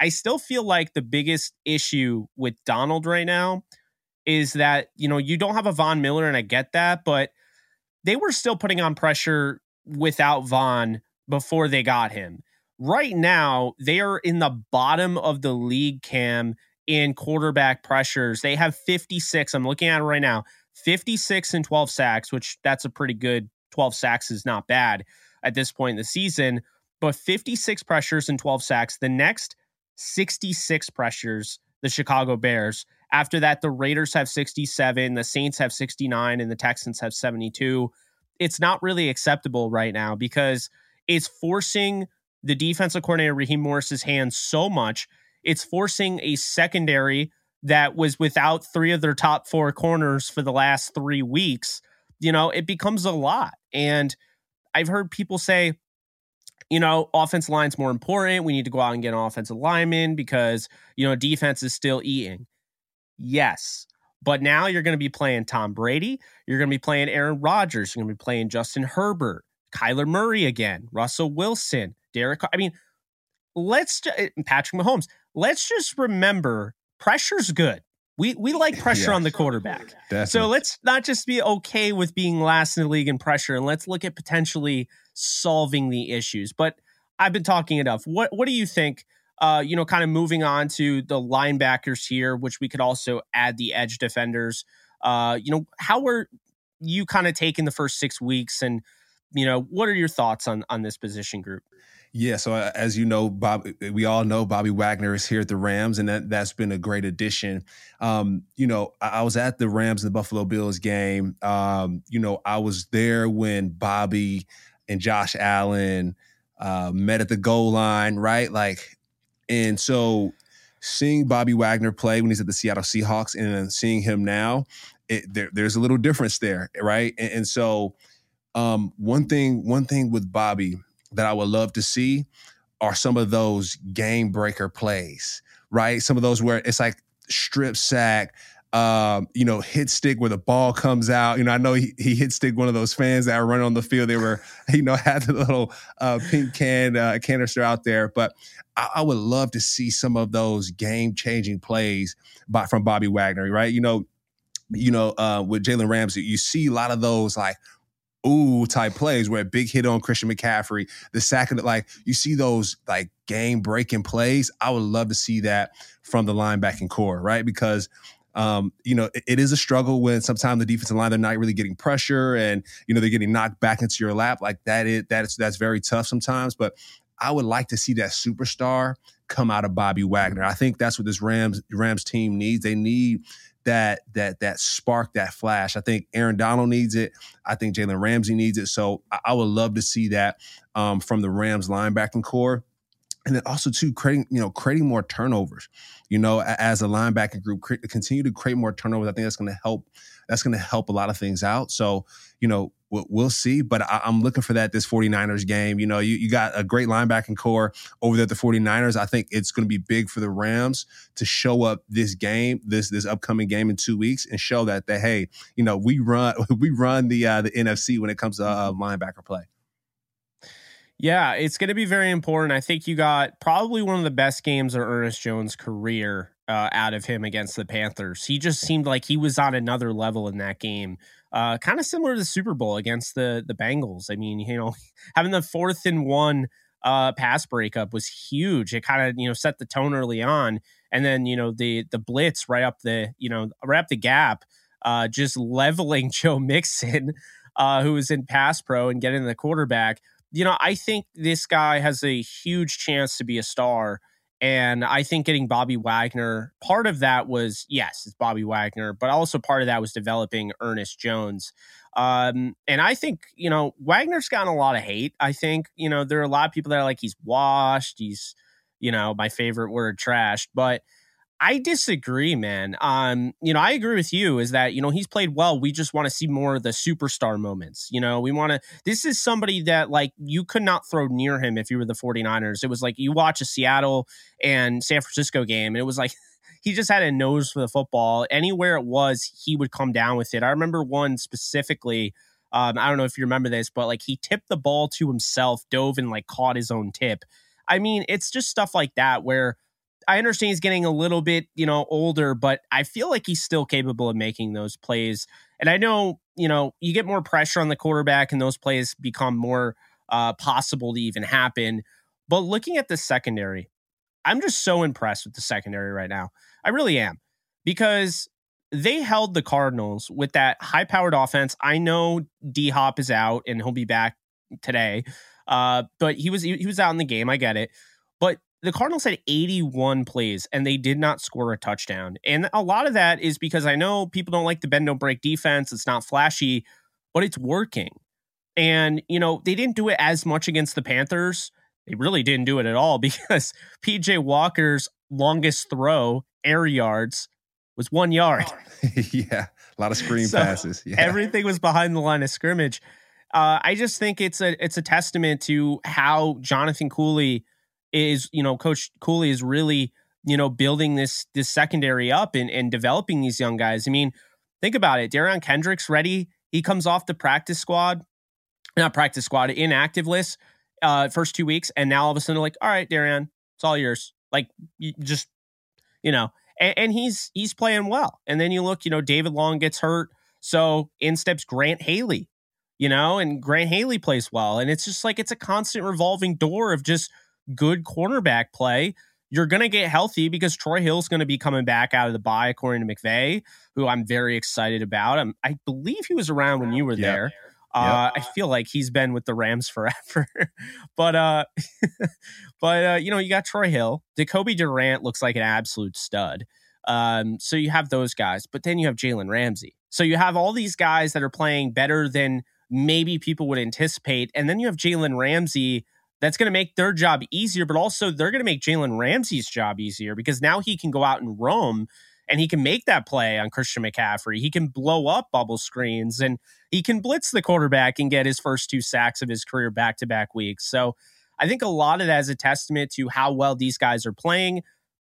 I still feel like the biggest issue with Donald right now is that, you know, you don't have a Von Miller, and I get that, but they were still putting on pressure without Von before they got him. Right now, they are in the bottom of the league cam in quarterback pressures. They have 56. I'm looking at it right now 56 and 12 sacks, which that's a pretty good 12 sacks is not bad at this point in the season, but 56 pressures and 12 sacks. The next 66 pressures, the Chicago Bears. After that, the Raiders have 67, the Saints have 69, and the Texans have 72. It's not really acceptable right now because it's forcing the defensive coordinator, Raheem Morris's hands so much. It's forcing a secondary that was without three of their top four corners for the last three weeks. You know, it becomes a lot. And I've heard people say, you know, offensive line's more important. We need to go out and get an offensive lineman because, you know, defense is still eating. Yes. But now you're going to be playing Tom Brady. You're going to be playing Aaron Rodgers. You're going to be playing Justin Herbert, Kyler Murray again, Russell Wilson, Derek. I mean, let's eh, Patrick Mahomes. Let's just remember pressure's good. We we like pressure on the quarterback. Definitely. So let's not just be okay with being last in the league in pressure, and let's look at potentially solving the issues. But I've been talking enough. What what do you think? Uh, you know, kind of moving on to the linebackers here, which we could also add the edge defenders. Uh, you know, how were you kind of taking the first six weeks, and you know, what are your thoughts on on this position group? Yeah, so uh, as you know, Bob, uh, we all know Bobby Wagner is here at the Rams, and that that's been a great addition. Um, you know, I, I, was at the Rams and the Buffalo Bills game. Um, you know, I was there when Bobby and Josh Allen uh, met at the goal line, right? Like, and so seeing Bobby Wagner play when he's at the Seattle Seahawks, and then seeing him now, it, there, there's a little difference there, right? And, and so, um, one thing, one thing with Bobby that I would love to see are some of those game breaker plays, right? Some of those where it's like strip sack, um, you know, hit stick where the ball comes out. You know, I know he, he hit stick one of those fans that are running on the field. They were, you know, had the little uh, pink can uh, canister out there. But I, I, would love to see some of those game changing plays by, from Bobby Wagner, right? You know, you know, uh, with Jalen Ramsey, you see a lot of those like ooh type plays where a big hit on Christian McCaffrey, the sack second like you see those like game breaking plays. I would love to see that from the linebacking corps, right? Because um, you know, it, it is a struggle when sometimes the defensive line they're not really getting pressure and you know they're getting knocked back into your lap like that. Is that's that's very tough sometimes. But I would like to see that superstar come out of Bobby Wagner. I think that's what this Rams Rams team needs. They need that that that spark, that flash. I think Aaron Donald needs it. I think Jalen Ramsey needs it. So I, I would love to see that um, from the Rams linebacking corps and then also too creating you know creating more turnovers you know as a linebacking group cre- continue to create more turnovers i think that's going to help that's going to help a lot of things out so you know we'll, see but I, am looking for that this 49ers game you know you, you got a great linebacking corps over there at the 49ers i think it's going to be big for the rams to show up this game this this upcoming game in two weeks and show that that hey you know we run we run the uh, the nfc when it comes to uh, linebacker play yeah, it's going to be very important. I think you got probably one of the best games of Ernest Jones' career uh, out of him against the Panthers. He just seemed like he was on another level in that game. Uh, kind of similar to the Super Bowl against the the Bengals. I mean, you know, having the fourth and one uh, pass breakup was huge. It kind of you know set the tone early on, and then you know the the blitz right up the you know right up the gap, uh, just leveling Joe Mixon, uh, who was in pass pro and getting the quarterback you know, I think this guy has a huge chance to be a star. And I think getting Bobby Wagner, part of that was, yes, it's Bobby Wagner, but also part of that was developing Ernest Jones. Um, and I think, you know, Wagner's gotten a lot of hate. I think, you know, there are a lot of people that are like, he's washed. He's, you know, my favorite word, trashed. But I disagree, man. Um, you know, I agree with you is that, you know, he's played well. We just want to see more of the superstar moments. You know, we want to this is somebody that like you could not throw near him if you were the 49ers. It was like you watch a Seattle and San Francisco game and it was like he just had a nose for the football. Anywhere it was, he would come down with it. I remember one specifically um, I don't know if you remember this, but like he tipped the ball to himself, dove and like caught his own tip. I mean, it's just stuff like that where I understand he's getting a little bit, you know, older, but I feel like he's still capable of making those plays. And I know, you know, you get more pressure on the quarterback and those plays become more uh, possible to even happen. But looking at the secondary, I'm just so impressed with the secondary right now. I really am because they held the Cardinals with that high powered offense. I know D Hop is out and he'll be back today. Uh, but he was he was out in the game. I get it. But the Cardinals had 81 plays and they did not score a touchdown. And a lot of that is because I know people don't like the bend don't break defense. It's not flashy, but it's working. And, you know, they didn't do it as much against the Panthers. They really didn't do it at all because PJ Walker's longest throw, air yards, was one yard. yeah, a lot of screen so passes. Yeah. Everything was behind the line of scrimmage. Uh, I just think it's a it's a testament to how Jonathan Cooley is you know coach cooley is really you know building this this secondary up and, and developing these young guys. I mean think about it. Derion kendricks ready? He comes off the practice squad not practice squad inactive list uh first two weeks and now all of a sudden like all right Derion it's all yours. Like you just you know and, and he's he's playing well. And then you look you know david long gets hurt. So in steps grant haley you know and grant haley plays well. And it's just like it's a constant revolving door of just good cornerback play, you're going to get healthy because Troy Hill's going to be coming back out of the bye, according to McVay, who I'm very excited about. I'm, i believe he was around when you were there. Uh, I feel like he's been with the Rams forever, but uh, but uh, you know, you got Troy Hill, Jacoby Durant looks like an absolute stud. Um, so you have those guys, but then you have Jalen Ramsey. So you have all these guys that are playing better than maybe people would anticipate, and then you have Jalen Ramsey that's going to make their job easier, but also they're going to make Jalen Ramsey's job easier because now he can go out and roam and he can make that play on Christian McCaffrey. He can blow up bubble screens and he can blitz the quarterback and get his first two sacks of his career back to back weeks. So I think a lot of that is a testament to how well these guys are playing.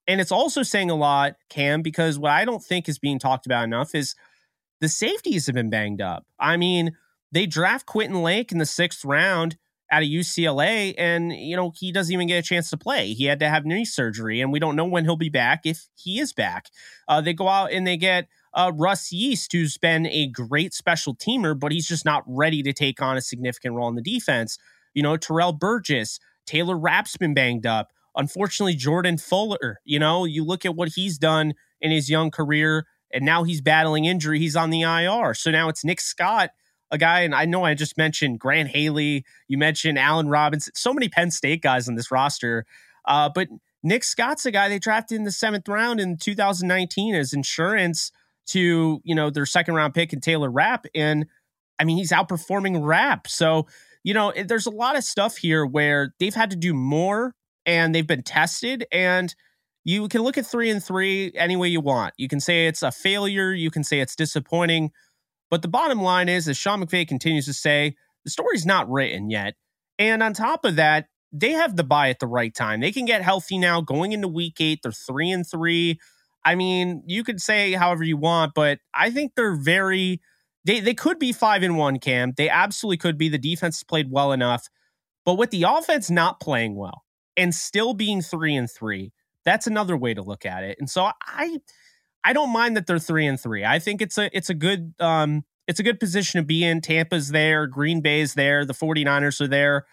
And it's also saying a lot, Cam, because what I don't think is being talked about enough is the safeties have been banged up. I mean, they draft Quentin Lake in the sixth round out of UCLA, and you know he doesn't even get a chance to play. He had to have knee surgery, and we don't know when he'll be back if he is back. Uh, they go out and they get uh, Russ Yeast, who's been a great special teamer, but he's just not ready to take on a significant role in the defense. You know, Terrell Burgess, Taylor Rapp's been banged up. Unfortunately, Jordan Fuller. You know, you look at what he's done in his young career, and now he's battling injury. He's on the IR. So now it's Nick Scott a guy, and I know I just mentioned Grant Haley, you mentioned Allen Robinson, so many Penn State guys on this roster. Uh, but Nick Scott's a guy they drafted in the seventh round in 2019 as insurance to, you know, their second round pick and Taylor Rapp. And I mean, he's outperforming Rapp. So, you know, there's a lot of stuff here where they've had to do more and they've been tested. And you can look at three and three any way you want. You can say it's a failure, you can say it's disappointing. But the bottom line is, as Sean McVay continues to say, the story's not written yet. And on top of that, they have the bye at the right time. They can get healthy now going into week eight. They're three and three. I mean, you could say however you want, but I think they're very they they could be five and one, Cam. They absolutely could be. The defense played well enough. But with the offense not playing well and still being three and three, that's another way to look at it. And so I I don't mind that they're three and three. I think it's a it's a good um it's a good position to be in. Tampa's there, Green Bay's there, the 49ers are there.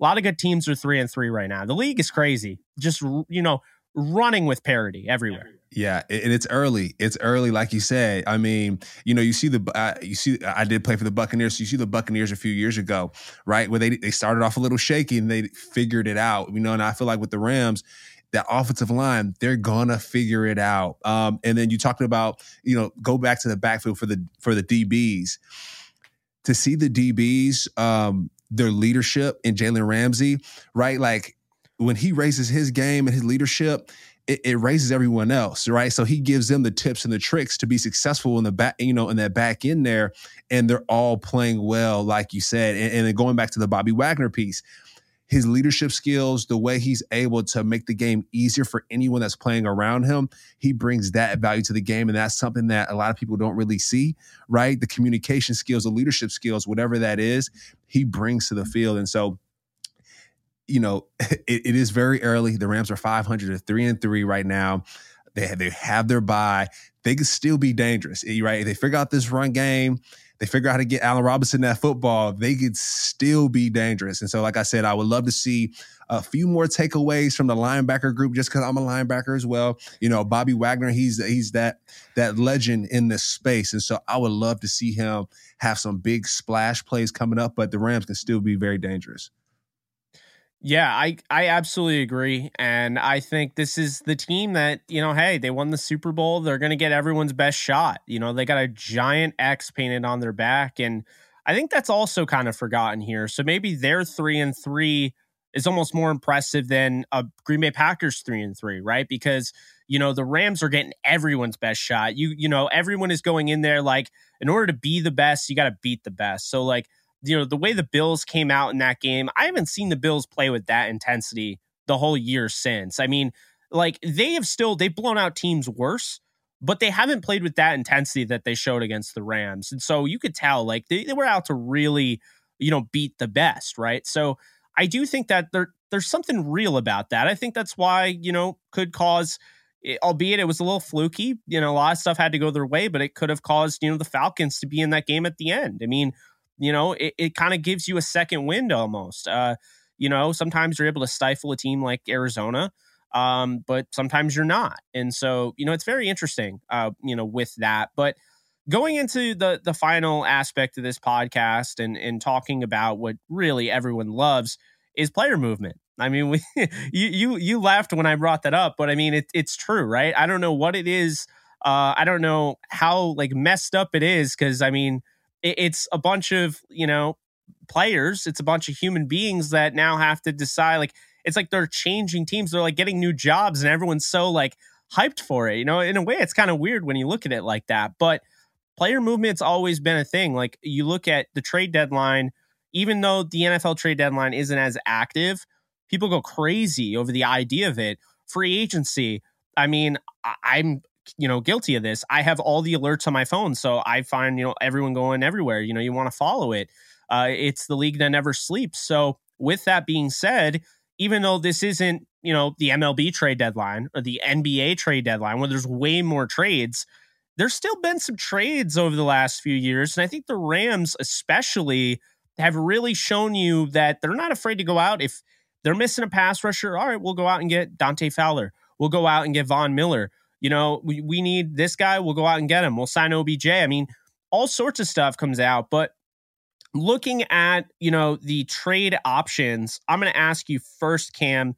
A lot of good teams are three and three right now. The league is crazy. Just you know, running with parity everywhere. Yeah, and it's early. It's early, like you said. I mean, you know, you see the uh, you see. I did play for the Buccaneers. So you see the Buccaneers a few years ago, right? Where they they started off a little shaky and they figured it out. You know, and I feel like with the Rams, that offensive line, they're gonna figure it out. Um, and then you talked about, you know, go back to the backfield for the for the DBs. To see the DBs, um, their leadership in Jalen Ramsey, right? Like when he raises his game and his leadership, it, it, raises everyone else, right? So he gives them the tips and the tricks to be successful in the back, you know, in that back end there, and they're all playing well, like you said. And, and then going back to the Bobby Wagner piece, his leadership skills, the way he's able to make the game easier for anyone that's playing around him, he brings that value to the game. And that's something that a lot of people don't really see, right? The communication skills, the leadership skills, whatever that is, he brings to the field. And so, you know, it, it is very early. The Rams are 500 to 3 and 3 right now. They have, they have their bye. They could still be dangerous, eh, right? If they figure out this run game, they figure out how to get Allen Robinson that football, they could still be dangerous. And so, like I said, I would love to see a few more takeaways from the linebacker group, just because I'm a linebacker as well. You know, Bobby Wagner, he's he's that that legend in this space, and so I would love to see him have some big splash plays coming up. But the Rams can still be very dangerous. Yeah, I I absolutely agree and I think this is the team that, you know, hey, they won the Super Bowl, they're going to get everyone's best shot. You know, they got a giant X painted on their back and I think that's also kind of forgotten here. So maybe their 3 and 3 is almost more impressive than a Green Bay Packers 3 and 3, right? Because you know the Rams are getting everyone's best shot. You you know everyone is going in there like in order to be the best, you got to beat the best. So like you know, the way the Bills came out in that game, I haven't seen the Bills play with that intensity the whole year since. I mean, like they have still they've blown out teams worse, but they haven't played with that intensity that they showed against the Rams. And so you could tell like they, they were out to really, you know, beat the best, right? So I do think that there there's something real about that. I think that's why, you know, could cause eh, albeit it was a little fluky, you know, a lot of stuff had to go their way, but it could have caused, you know, the Falcons to be in that game at the end. I mean, you know, it, it kind of gives you a second wind almost. Uh, you know, sometimes you're able to stifle a team like Arizona, um, but sometimes you're not. And so, you know, it's very interesting, uh, you know, with that. But going into the the final aspect of this podcast and and talking about what really everyone loves is player movement. I mean, we, you you you laughed when I brought that up, but I mean, it, it's true, right? I don't know what it is. Uh, I don't know how like messed up it is because I mean, it's a bunch of you know players. It's a bunch of human beings that now have to decide like it's like they're changing teams. They're like getting new jobs and everyone's so like hyped for it you know? In a way it's kind of weird when you look at it like that but player movement's always been a thing. Like you look at the trade deadline even though the NFL trade deadline isn't as active people go crazy over the idea of it. Free agency I mean, I'm you know guilty of this i have all the alerts on my phone so i find you know everyone going everywhere you know you want to follow it. Uh, it's the league that never sleeps. So with that being said even though this isn't you know the mlb trade deadline or the nba trade deadline where there's way more trades there's still been some trades over the last few years and i think the rams especially have really shown you that they're not afraid to go out if they're missing a pass rusher all right we'll go out and get dante fowler. We'll go out and get von miller you know, we, we need this guy, we'll go out and get him. We'll sign OBJ. I mean, all sorts of stuff comes out. But looking at, you know, the trade options, I'm going to ask you first, Cam,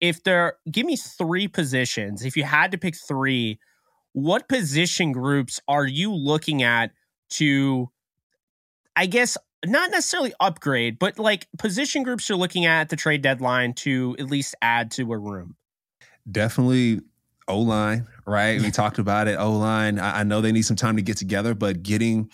if there, give me three positions. If you had to pick three, what position groups are you looking at to, I guess, not necessarily upgrade, but like position groups you're looking at, at the trade deadline to at least add to a room? Definitely O line, right? We talked about it. O line. I, I, know they need some time to get together, but getting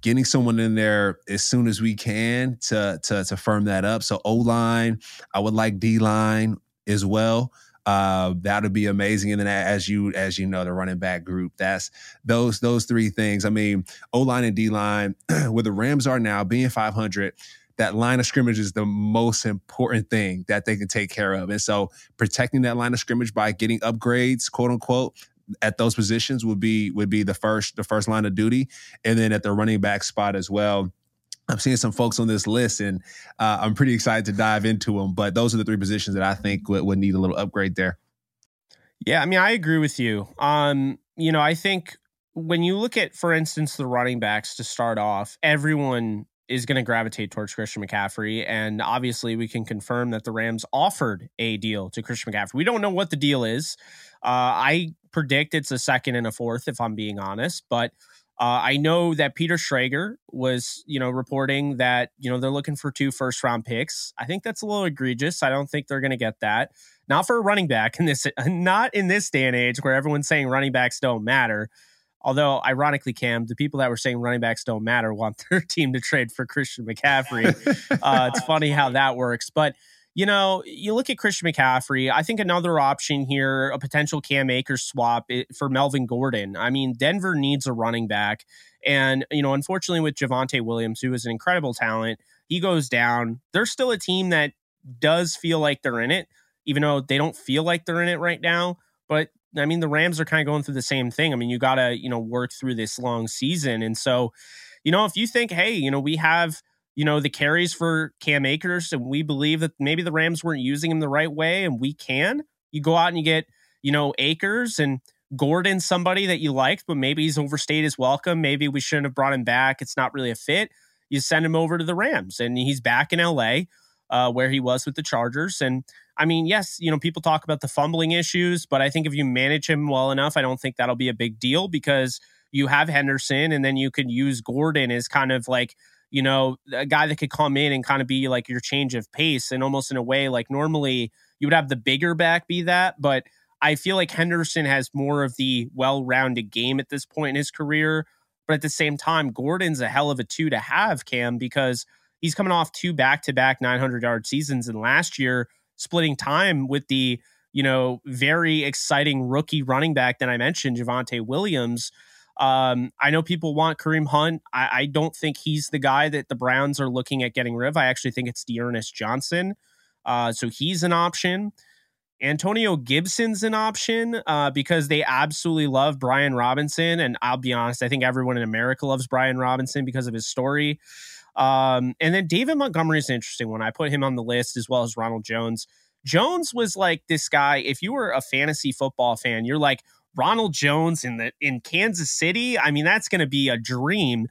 getting someone in there as soon as we can to to to firm that up. So O line. I would like D line as well. Uh, that would be amazing. And then as you as you know, the running back group. That's those those three things. I mean, O line and D line, where the Rams are now, being 500 that line of scrimmage is the most important thing that they can take care of. And so protecting that line of scrimmage by getting upgrades, quote unquote, at those positions would be would be the first the first line of duty. And then at the running back spot as well. I'm seeing some folks on this list, and uh, I'm pretty excited to dive into them. But those are the three positions that I think would, would need a little upgrade there. Yeah, I mean, I agree with you. Um, you know, I think when you look at, for instance, the running backs to start off, everyone is going to gravitate towards Christian McCaffrey. And obviously, we can confirm that the Rams offered a deal to Christian McCaffrey. We don't know what the deal is. Uh, I predict it's a second and a fourth, if I'm being honest. But uh, I know that Peter Schrager was, you know, reporting that you know they're looking for two first round picks. I think that's a little egregious. I don't think they're going to get that. Not for a running back in this, not in this day and age where everyone's saying running backs don't matter. Although, ironically, Cam, the people that were saying running backs don't matter want their team to trade for Christian McCaffrey. uh, it's funny how that works. But, you know, you look at Christian McCaffrey, I think another option here, a potential Cam Akers swap for Melvin Gordon. I mean, Denver needs a running back. And, you know, unfortunately, with Javonte Williams, who is an incredible talent, he goes down. They're still a team that does feel like they're in it, even though they don't feel like they're in it right now. But I mean, the Rams are kind of going through the same thing. I mean, you got to, you know, work through this long season. And so, you know, if you think, hey, you know, we have, you know, the carries for Cam Akers and we believe that maybe the Rams weren't using him the right way and we can, you go out and you get, you know, Akers and Gordon, somebody that you liked, but maybe he's overstayed his welcome. Maybe we shouldn't have brought him back. It's not really a fit. You send him over to the Rams and he's back in LA uh, where he was with the Chargers. And I mean, yes, you know, people talk about the fumbling issues, but I think if you manage him well enough, I don't think that'll be a big deal because you have Henderson and then you can use Gordon as kind of like, you know, a guy that could come in and kind of be like your change of pace and almost in a way like normally you would have the bigger back be that, but I feel like Henderson has more of the well-rounded game at this point in his career, but at the same time Gordon's a hell of a two to have Cam because he's coming off two back-to-back 900-yard seasons and last year splitting time with the you know very exciting rookie running back that I mentioned, Javonte Williams. Um, I know people want Kareem Hunt. I, I, don't think he's the guy that the Browns are looking at getting rid of. I actually think it's D'Ernest Johnson. Uh, so he's an option. Antonio Gibson's an option uh, because they absolutely love Brian Robinson. And I'll be honest, I think everyone in America loves Brian Robinson because of his story. Um, and then David Montgomery is an interesting one. I put him on the list as well as Ronald Jones. Jones was like this guy. If you were a fantasy football fan, you're like Ronald Jones in the in Kansas City. I mean, that's going to be a dream.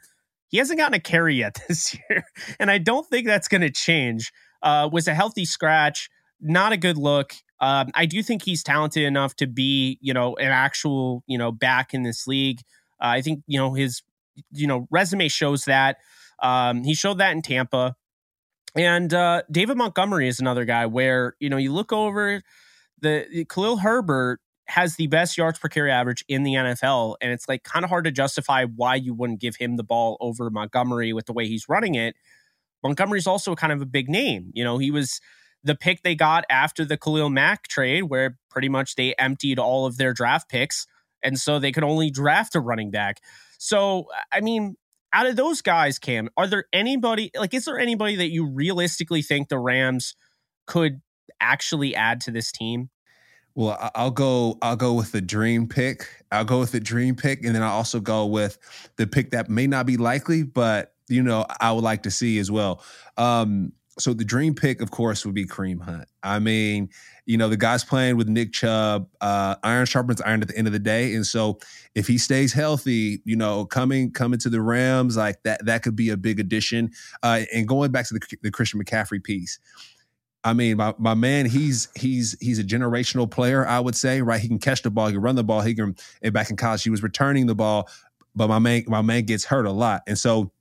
He hasn't gotten a carry yet this year, and I don't think that's going to change. Uh, was a healthy scratch, not a good look. Um, I do think he's talented enough to be, you know, an actual, you know, back in this league. Uh, I think, you know, his, you know, resume shows that. Um, he showed that in Tampa. And uh, David Montgomery is another guy where, you know, you look over the Khalil Herbert has the best yards per carry average in the NFL. And it's like kind of hard to justify why you wouldn't give him the ball over Montgomery with the way he's running it. Montgomery's also kind of a big name. You know, he was the pick they got after the Khalil Mack trade, where pretty much they emptied all of their draft picks. And so they could only draft a running back. So, I mean, out of those guys, Cam, are there anybody like is there anybody that you realistically think the Rams could actually add to this team? Well, I'll go. I'll go with the dream pick. I'll go with the dream pick, and then I'll also go with the pick that may not be likely, but you know I would like to see as well. Um, so the dream pick, of course, would be Kareem Hunt. I mean, you know, the guy's playing with Nick Chubb. Uh, iron sharpens iron at the end of the day, and so if he stays healthy, you know, coming coming to the Rams like that, that could be a big addition. Uh, and going back to the, the Christian McCaffrey piece, I mean, my, my man, he's he's he's a generational player, I would say, right? He can catch the ball, he can run the ball, he can and back in college, he was returning the ball, but my man, my man gets hurt a lot. And so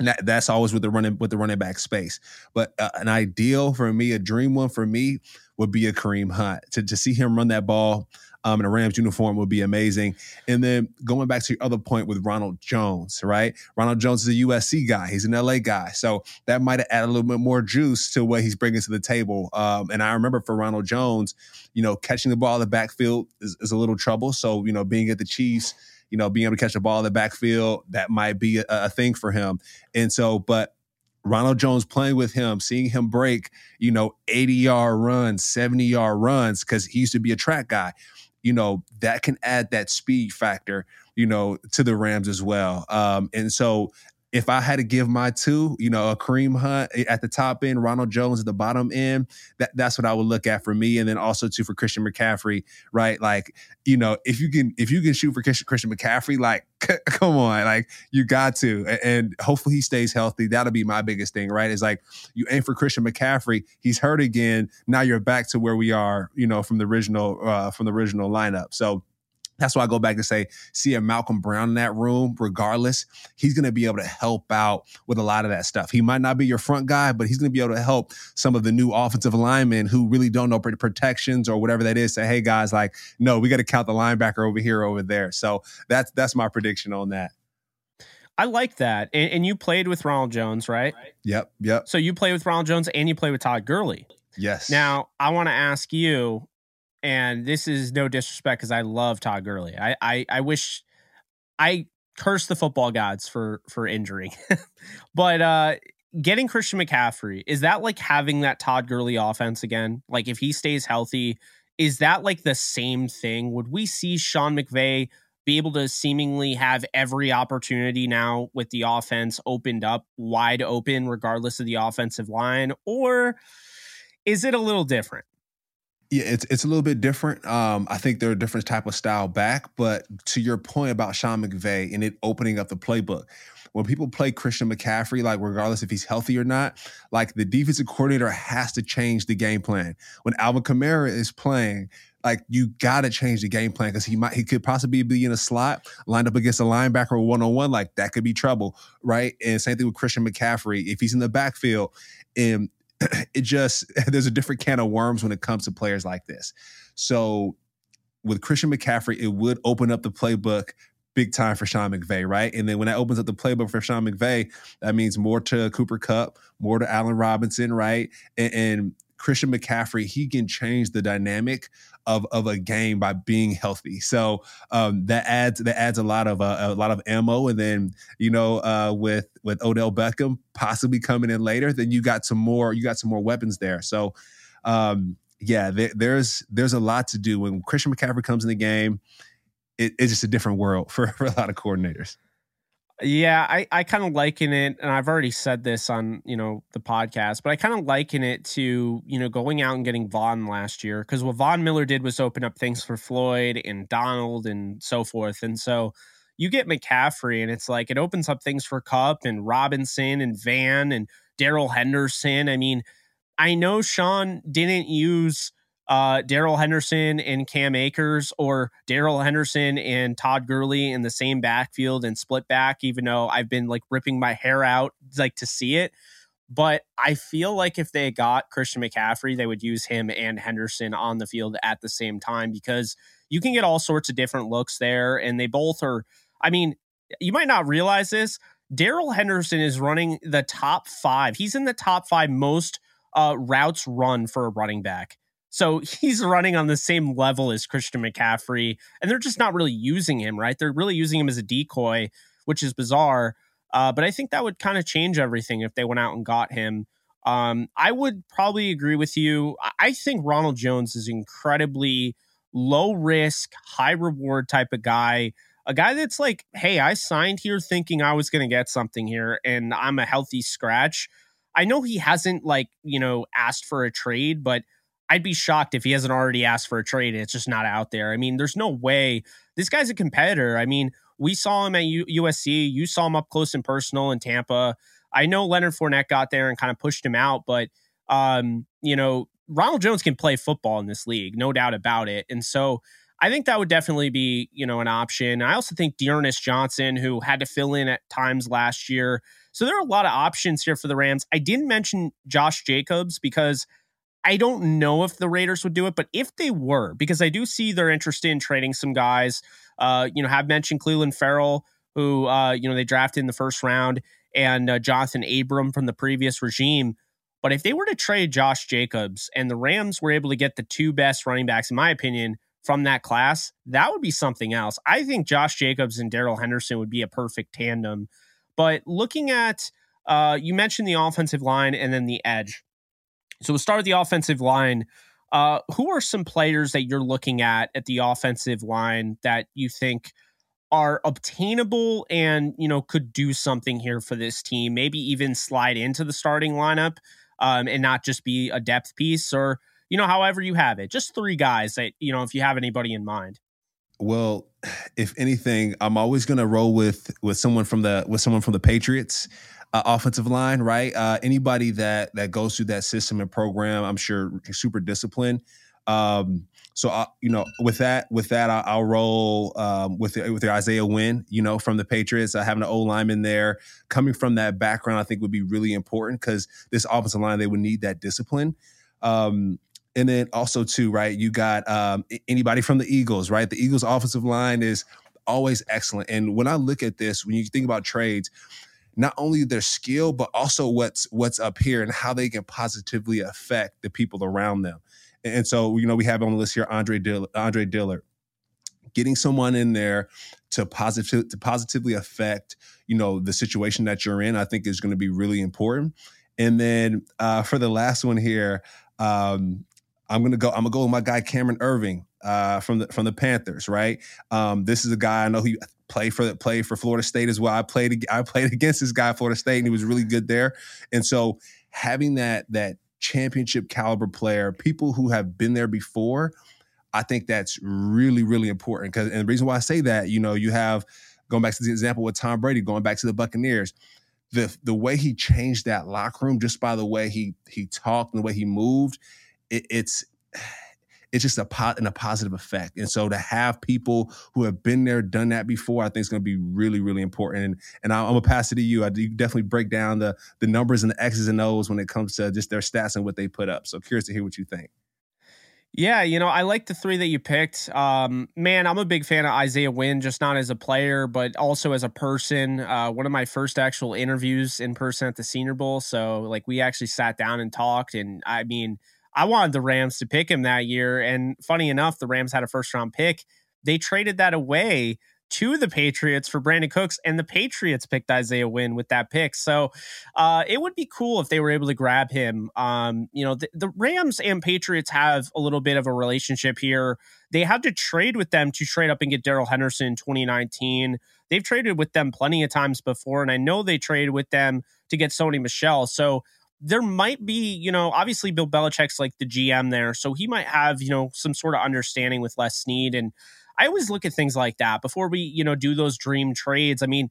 that, that's always with the running with the running back space. But uh, an ideal for me, a dream one for me would be a Kareem Hunt to to see him run that ball um, in a Rams uniform would be amazing. And then going back to your other point with Ronald Jones, right? Ronald Jones is a USC guy. He's an LA guy. So that might have added a little bit more juice to what he's bringing to the table. Um, and I remember for Ronald Jones, you know, catching the ball in the backfield is, is a little trouble. So, you know, being at the Chiefs, you know, being able to catch the ball in the backfield, that might be a, a thing for him. And so, but Ronald Jones playing with him, seeing him break, you know, 80 yard runs, 70 yard runs, because he used to be a track guy you know, that can add that speed factor, you know, to the Rams as well. Um, and so if I had to give my two, you know, a Kareem Hunt at the top end, Ronald Jones at the bottom end, that, that's what I would look at for me. And then also too for Christian McCaffrey, right? Like, you know, if you can if you can shoot for Christian, McCaffrey, like, come on, like you got to. And hopefully he stays healthy. That'll be my biggest thing, right? Is like you aim for Christian McCaffrey, he's hurt again. Now you're back to where we are, you know, from the original uh from the original lineup. So that's why I go back to say, see a Malcolm Brown in that room, regardless, he's going to be able to help out with a lot of that stuff. He might not be your front guy, but he's going to be able to help some of the new offensive linemen who really don't know protections or whatever that is. Say, hey guys, like, no, we got to count the linebacker over here, over there. So that's that's my prediction on that. I like that. And, and you played with Ronald Jones, right? Yep, yep. So you play with Ronald Jones and you play with Todd Gurley. Yes. Now I want to ask you and this is no disrespect because I love Todd Gurley. I, I I wish I curse the football gods for for injuring, but uh getting Christian McCaffrey is that like having that Todd Gurley offense again? Like if he stays healthy, is that like the same thing? Would we see Sean McVay be able to seemingly have every opportunity now with the offense opened up wide open, regardless of the offensive line, or is it a little different? Yeah, it's it's a little bit different. Um, I think they're a different type of style back. But to your point about Sean McVay and it opening up the playbook, when people play Christian McCaffrey, like regardless if he's healthy or not, like the defensive coordinator has to change the game plan. When Alvin Kamara is playing, like you got to change the game plan because he might he could possibly be in a slot lined up against a linebacker one on one like that could be trouble right and same thing with Christian McCaffrey if he's in the backfield and it just there's a different can of worms when it comes to players like this. So with Christian McCaffrey, it would open up the playbook big time for Sean McVay, right? And then when that opens up the playbook for Sean McVay, that means more to Cooper Kupp, more to Allen Robinson, right? And, and Christian McCaffrey, he can change the dynamic of of a game by being healthy. So um, that adds that adds a lot of uh, a lot of ammo. And then you know uh, with with Odell Beckham possibly coming in later, then you got some more you got some more weapons there. So um, yeah, there, there's there's a lot to do when Christian McCaffrey comes in the game. It, it's just a different world for, for a lot of coordinators. Yeah, I, I kind of liken it, and I've already said this on you know the podcast, but I kind of liken it to you know going out and getting Von last year because what Von Miller did was open up things for Floyd and Donald and so forth, and so you get McCaffrey, and it's like it opens up things for Kupp and Robinson and Van and Darrell Henderson. I mean, I know Sean didn't use uh, Darrell Henderson and Cam Akers or Darrell Henderson and Todd Gurley in the same backfield and split back, even though I've been like ripping my hair out like to see it. But I feel like if they got Christian McCaffrey, they would use him and Henderson on the field at the same time because you can get all sorts of different looks there. And they both are, I mean, you might not realize this. Darrell Henderson is running the top five. He's in the top five most uh, routes run for a running back. So he's running on the same level as Christian McCaffrey, and they're just not really using him, right? They're really using him as a decoy, which is bizarre. Uh, but I think that would kind of change everything if they went out and got him. Um, I would probably agree with you. I think Ronald Jones is incredibly low risk, high reward type of guy. A guy that's like, hey, I signed here thinking I was going to get something here, and I'm a healthy scratch. I know he hasn't like you know asked for a trade, but I'd be shocked if he hasn't already asked for a trade. It's just not out there. I mean, there's no way this guy's a competitor. I mean, we saw him at U- USC. You saw him up close and personal in Tampa. I know Leonard Fournette got there and kind of pushed him out, but um, you know, Ronald Jones can play football in this league, no doubt about it. And so I think that would definitely be, you know, an option. I also think D'Ernest Johnson, who had to fill in at times last year. So there are a lot of options here for the Rams. I didn't mention Josh Jacobs because I don't know if the Raiders would do it, but if they were, because I do see they're interested in trading some guys. Uh, you know, have mentioned Clelin Ferrell, who uh, you know they drafted in the first round, and uh, Jonathan Abram from the previous regime. But if they were to trade Josh Jacobs and the Rams were able to get the two best running backs, in my opinion, from that class, that would be something else. I think Josh Jacobs and Darrell Henderson would be a perfect tandem. But looking at, uh, you mentioned the offensive line and then the edge. So we'll start with the offensive line. Uh, who are some players that you're looking at at the offensive line that you think are obtainable and you know could do something here for this team? Maybe even slide into the starting lineup um, and not just be a depth piece, or you know, however you have it. Just three guys that, you know, if you have anybody in mind. Well, if anything, I'm always going to roll with with someone from the with someone from the Patriots uh, offensive line, right? Uh, anybody that that goes through that system and program, I'm sure super disciplined. Um, so I, you know, with that, with that, I, I'll, roll um, with the, with the Isaiah Wynn, you know, from the Patriots. Uh, having an O lineman there, coming from that background, I think would be really important because this offensive line they would need that discipline. Um, and then also too, right? You got um, anybody from the Eagles, right? The Eagles' offensive line is always excellent. And when I look at this, when you think about trades, not only their skill, but also what's what's up here and how they can positively affect the people around them. And so, you know, we have on the list here Andre Dill- Andre Dillard. Getting someone in there to positive to positively affect, you know, the situation that you're in, I think is going to be really important. And then uh, for the last one here, um, I'm gonna go. I'm gonna go with my guy Cameron Erving uh, from the from the Panthers. Right. Um, this is a guy I know he played for played for Florida State as well. I played I played against this guy Florida State, and he was really good there. And so having that that championship caliber player, people who have been there before, I think that's really really important. Because and the reason why I say that, you know, you have going back to the example with Tom Brady, going back to the Buccaneers the the way he changed that locker room just by the way he he talked and the way he moved it, it's it's just a pot and a positive effect. And so to have people who have been there, done that before, I think is going to be really, really important. And, and I'm gonna pass it to you. I do definitely break down the the numbers and the X's and O's when it comes to just their stats and what they put up. So curious to hear what you think. Yeah, you know, I like the three that you picked. Um, man, I'm a big fan of Isaiah Wynn, just not as a player, but also as a person. Uh, one of my first actual interviews in person at the Senior Bowl. So, like, we actually sat down and talked. And I mean, I wanted the Rams to pick him that year. And funny enough, the Rams had a first round pick. They traded that away to the Patriots for Brandin Cooks, and the Patriots picked Isaiah Wynn with that pick. So uh, it would be cool if they were able to grab him. Um, you know, the, the, Rams and Patriots have a little bit of a relationship here. They had to trade with them to trade up and get Darrell Henderson in 2019. They've traded with them plenty of times before, and I know they traded with them to get Sony Michel. So there might be, you know, obviously Bill Belichick's like the GM there, so he might have, you know, some sort of understanding with Les Snead. And I always look at things like that before we, you know, do those dream trades. I mean,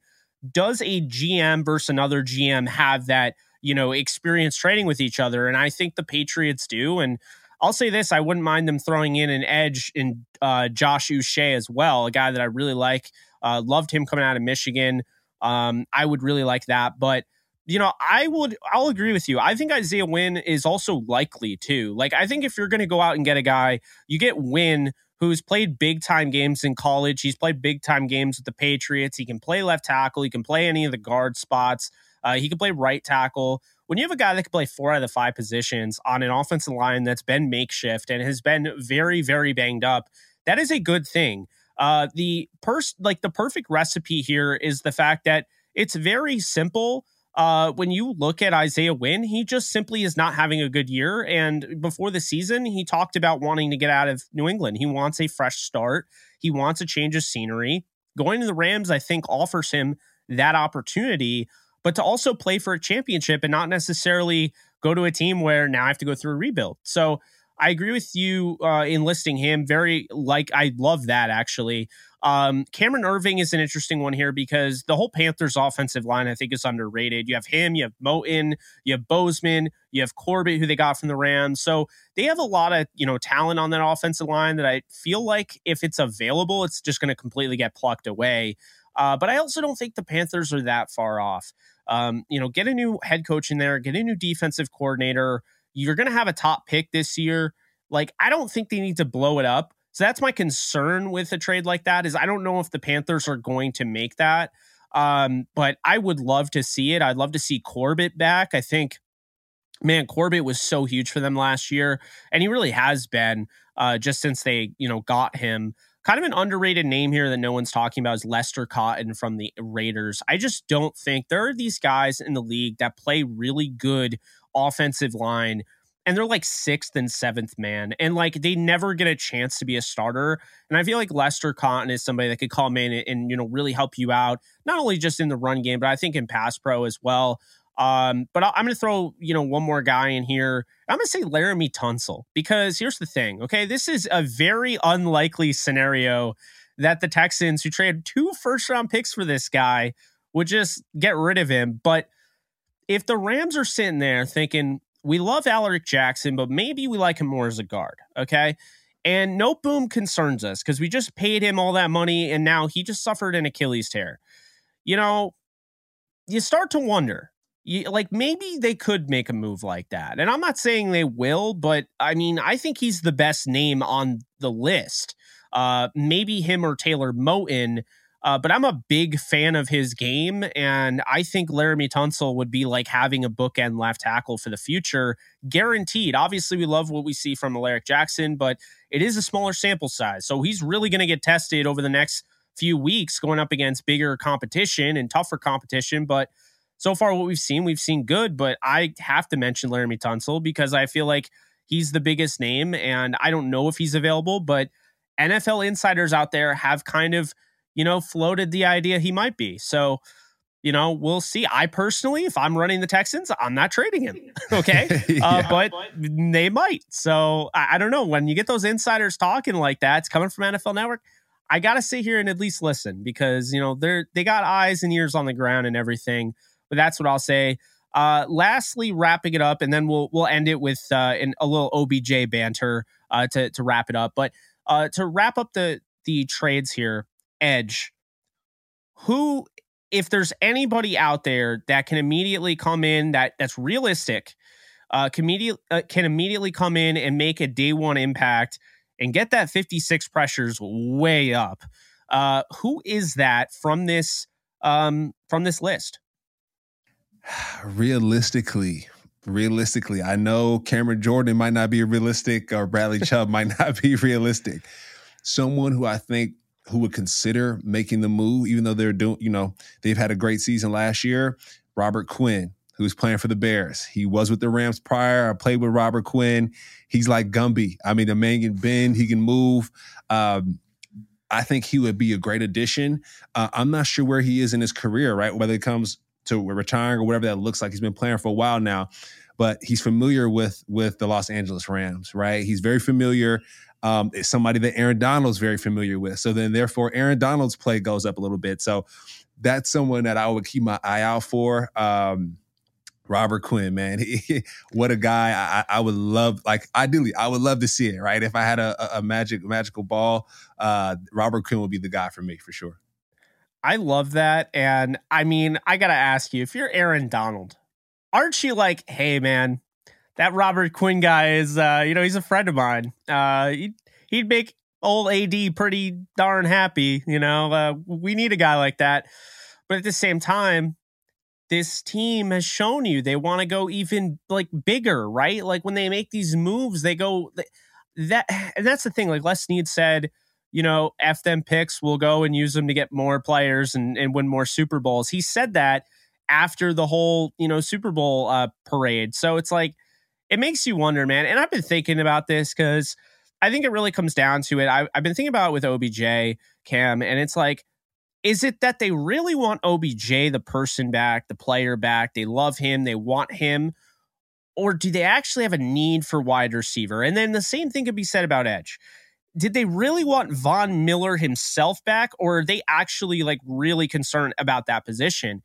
does a GM versus another GM have that, you know, experience trading with each other? And I think the Patriots do. And I'll say this: I wouldn't mind them throwing in an edge in uh, Josh Uche as well, a guy that I really like. Uh, loved him coming out of Michigan. Um, I would really like that, but you know, I would, I'll agree with you. I think Isaiah Wynn is also likely too. Like, I think if you're going to go out and get a guy, you get Wynn, who's played big time games in college. He's played big time games with the Patriots. He can play left tackle. He can play any of the guard spots. Uh, he can play right tackle. When you have a guy that can play four out of the five positions on an offensive line that's been makeshift and has been very, very banged up, that is a good thing. Uh, the pers- like the perfect recipe here is the fact that it's very simple uh, when you look at Isaiah Wynn, he just simply is not having a good year. And before the season, he talked about wanting to get out of New England. He wants a fresh start, he wants a change of scenery. Going to the Rams, I think, offers him that opportunity, but to also play for a championship and not necessarily go to a team where now I have to go through a rebuild. So I agree with you uh, in listing him. Very like I love that actually. Um, Cameron Erving is an interesting one here because the whole Panthers offensive line, I think, is underrated. You have him, you have Moton, you have Bozeman, you have Corbett, who they got from the Rams. So they have a lot of, you know, talent on that offensive line that I feel like if it's available, it's just going to completely get plucked away. Uh, but I also don't think the Panthers are that far off. Um, you know, get a new head coach in there, get a new defensive coordinator. You're going to have a top pick this year. Like, I don't think they need to blow it up. So that's my concern with a trade like that is I don't know if the Panthers are going to make that. Um, but I would love to see it. I'd love to see Corbett back. I think, man, Corbett was so huge for them last year, and he really has been uh, just since they, you know, got him. Kind of an underrated name here that no one's talking about is Lester Cotton from the Raiders. I just don't think there are these guys in the league that play really good offensive line and they're like sixth and seventh man, and like they never get a chance to be a starter. And I feel like Lester Cotton is somebody that could come in and, and you know really help you out, not only just in the run game, but I think in pass pro as well. Um, but I'm going to throw you know one more guy in here. I'm going to say Laremy Tunsil because here's the thing. Okay, this is a very unlikely scenario that the Texans, who traded two first round picks for this guy, would just get rid of him. But if the Rams are sitting there thinking, we love Alaric Jackson, but maybe we like him more as a guard. Okay. And Noteboom concerns us because we just paid him all that money and now he just suffered an Achilles tear. You know, you start to wonder. You, like maybe they could make a move like that. And I'm not saying they will, but I mean, I think he's the best name on the list. Uh, maybe him or Taylor Moton uh, but I'm a big fan of his game, and I think Laremy Tunsil would be like having a bookend left tackle for the future, guaranteed. Obviously, we love what we see from Alaric Jackson, but it is a smaller sample size, so he's really going to get tested over the next few weeks, going up against bigger competition and tougher competition. But so far, what we've seen, we've seen good. But I have to mention Laremy Tunsil because I feel like he's the biggest name, and I don't know if he's available, but NFL insiders out there have kind of you know, floated the idea he might be. So, you know, we'll see. I personally, if I'm running the Texans, I'm not trading him. Okay. Uh, yeah. but they might. So I, I, don't know. When you get those insiders talking like that, it's coming from NFL Network. I gotta sit here and at least listen because you know they're they got eyes and ears on the ground and everything. But that's what I'll say. Uh, lastly, wrapping it up, and then we'll we'll end it with uh, in a little OBJ banter uh, to to wrap it up. But uh, to wrap up the the trades here, edge, who, if there's anybody out there that can immediately come in that that's realistic, uh, can, immediate, uh, can immediately come in and make a day one impact and get that 56 pressures way up. Uh, who is that from this um, from this list? Realistically, realistically, I know Cameron Jordan might not be realistic or Bradley Chubb might not be realistic. Someone who I think who would consider making the move, even though they're doing, you know, they've had a great season last year. Robert Quinn, who's playing for the Bears. He was with the Rams prior. I played with Robert Quinn. He's like Gumby. I mean, the man can bend, he can move. Um, I think he would be a great addition. Uh, I'm not sure where he is in his career, right? Whether it comes to retiring or whatever that looks like. He's been playing for a while now, but he's familiar with with the Los Angeles Rams, right? He's very familiar um, is somebody that Aaron Donald's very familiar with. So then, therefore, Aaron Donald's play goes up a little bit. So that's someone that I would keep my eye out for. Um, Robert Quinn, man, what a guy! I, I, would love, like, ideally, I would love to see it. Right, if I had a, a magic magical ball, uh, Robert Quinn would be the guy for me for sure. I love that, and I mean, I gotta ask you, if you're Aaron Donald, aren't you like, hey, man, that Robert Quinn guy is, uh, you know, he's a friend of mine. Uh, he'd, he'd make old AD pretty darn happy. You know, uh, we need a guy like that. But at the same time, this team has shown you they want to go even like bigger, right? Like when they make these moves, they go that, and that's the thing. Like Les Snead said, you know, F them picks, we'll go and use them to get more players and, and win more Super Bowls. He said that after the whole, you know, Super Bowl uh, parade. So it's like, it makes you wonder, man. And I've been thinking about this because I think it really comes down to it. I, have been thinking about it with OBJ, Cam, and it's like, is it that they really want OBJ, the person back, the player back? They love him, they want him. Or do they actually have a need for wide receiver? And then the same thing could be said about edge. Did they really want Von Miller himself back, or are they actually like really concerned about that position?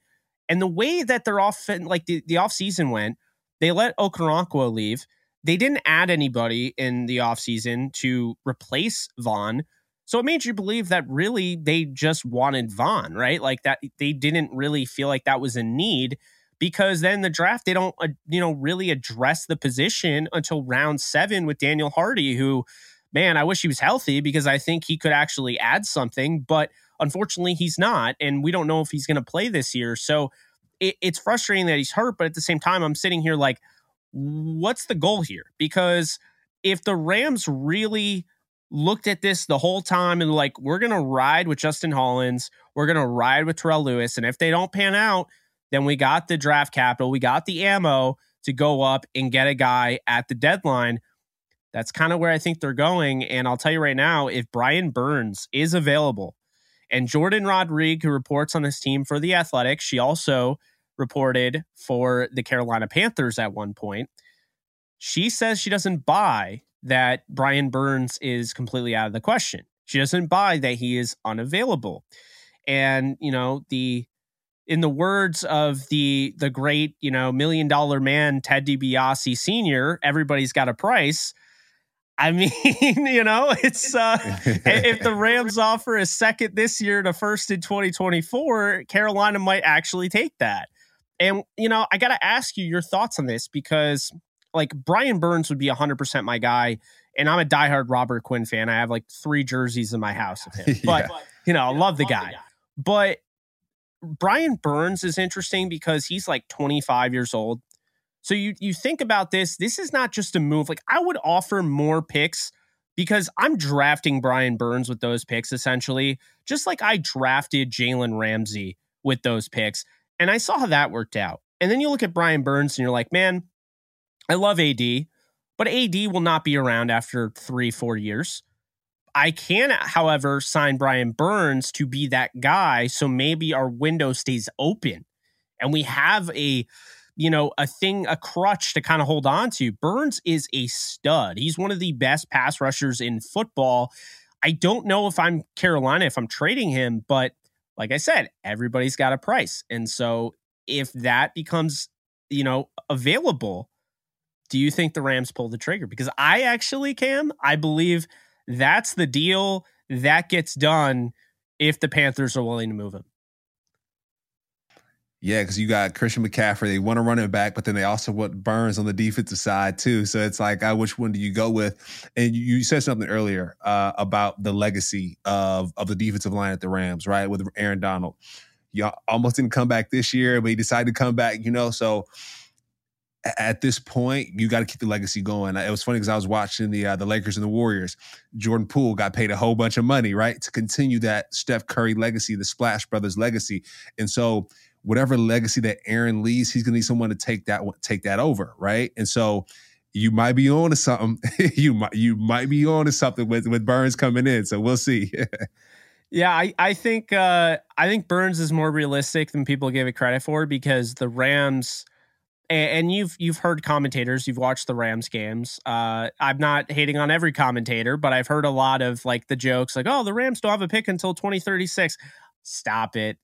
And the way that they're off, like the, the offseason went, they let Okoronkwo leave. They didn't add anybody in the offseason to replace Von. So it made you believe that really they just wanted Von, right? Like that they didn't really feel like that was a need because then the draft they don't uh, you know really address the position until round 7 with Daniel Hardy who man, I wish he was healthy because I think he could actually add something, but unfortunately he's not and we don't know if he's going to play this year. So it, it's frustrating that he's hurt, but at the same time I'm sitting here like what's the goal here? Because if the Rams really looked at this the whole time and like, we're going to ride with Justin Hollins, we're going to ride with Terrell Lewis. And if they don't pan out, then we got the draft capital, we got the ammo to go up and get a guy at the deadline. That's kind of where I think they're going. And I'll tell you right now, if Brian Burns is available and Jordan Rodrigue, who reports on this team for the Athletics, she also reported for the Carolina Panthers at one point. She says she doesn't buy that Brian Burns is completely out of the question. She doesn't buy that he is unavailable. And, you know, the in the words of the the great, you know, million dollar man Ted DiBiase senior, everybody's got a price. I mean, you know, it's uh if the Rams offer a second this year to first in 2024, Carolina might actually take that. And, you know, I got to ask you your thoughts on this because, like, Brian Burns would be 100% my guy. And I'm a diehard Robert Quinn fan. I have like three jerseys in my house of him. But, yeah. you know, I love the guy. But Brian Burns is interesting because he's like 25 years old. So you you think about this, this is not just a move. Like I would offer more picks because I'm drafting Brian Burns with those picks essentially, just like I drafted Jalen Ramsey with those picks. And I saw how that worked out. And then you look at Brian Burns and you're like, man, I love AD, but AD will not be around after three, four years. I can, however, sign Brian Burns to be that guy. So maybe our window stays open and we have a, you know, a thing, a crutch to kind of hold on to. Burns is a stud. He's one of the best pass rushers in football. I don't know if I'm Carolina, if I'm trading him, but like I said, everybody's got a price. And so if that becomes, you know, available, do you think the Rams pull the trigger? Because I actually, Cam, I believe that's the deal that gets done if the Panthers are willing to move him. Yeah, because you got Christian McCaffrey. They want to run back, but then they also want Burns on the defensive side too. So it's like, which one do you go with? And you, you said something earlier uh, about the legacy of of the defensive line at the Rams, right? With Aaron Donald, you almost didn't come back this year, but he decided to come back. You know, so at this point, you got to keep the legacy going. It was funny because I was watching the uh, the Lakers and the Warriors. Jordan Poole got paid a whole bunch of money, right, to continue that Steph Curry legacy, the Splash Brothers legacy, and so whatever legacy that Aaron leaves, he's gonna need someone to take that take that over, right? And so you might be on to something. you might you might be on to something with with Burns coming in. So we'll see. yeah, I I think uh, I think Burns is more realistic than people give it credit for because the Rams. And you've you've heard commentators, you've watched the Rams games. Uh, I'm not hating on every commentator, but I've heard a lot of like the jokes, like, "Oh, the Rams don't have a pick until 2036." Stop it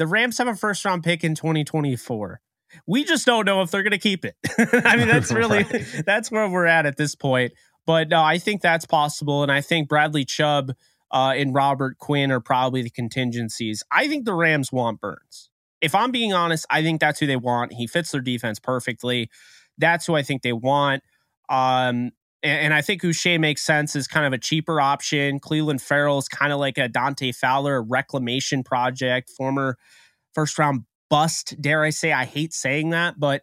the Rams have a first round pick in 2024. We just don't know if they're going to keep it. I mean, that's really right. that's where we're at at this point. But no, I think that's possible, and I think Bradley Chubb uh, and Robert Quinn are probably the contingencies. I think the Rams want Burns. If I'm being honest, I think that's who they want. He fits their defense perfectly. That's who I think they want. Um, and, I think Uche makes sense as kind of a cheaper option. Clelin Ferrell is kind of like a Dante Fowler reclamation project, former first round bust, dare I say. I hate saying that, but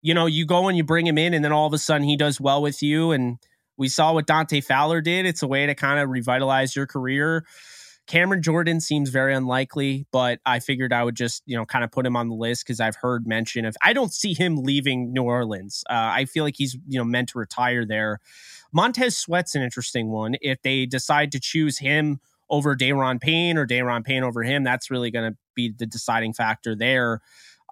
you know, you go and you bring him in, and then all of a sudden he does well with you. And we saw what Dante Fowler did. It's a way to kind of revitalize your career. Cameron Jordan seems very unlikely, but I figured I would just, you know, kind of put him on the list because I've heard mention of. I don't see him leaving New Orleans. Uh, I feel like he's, you know, meant to retire there. Montez Sweat's an interesting one. If they decide to choose him over Daron Payne or Daron Payne over him, that's really going to be the deciding factor there.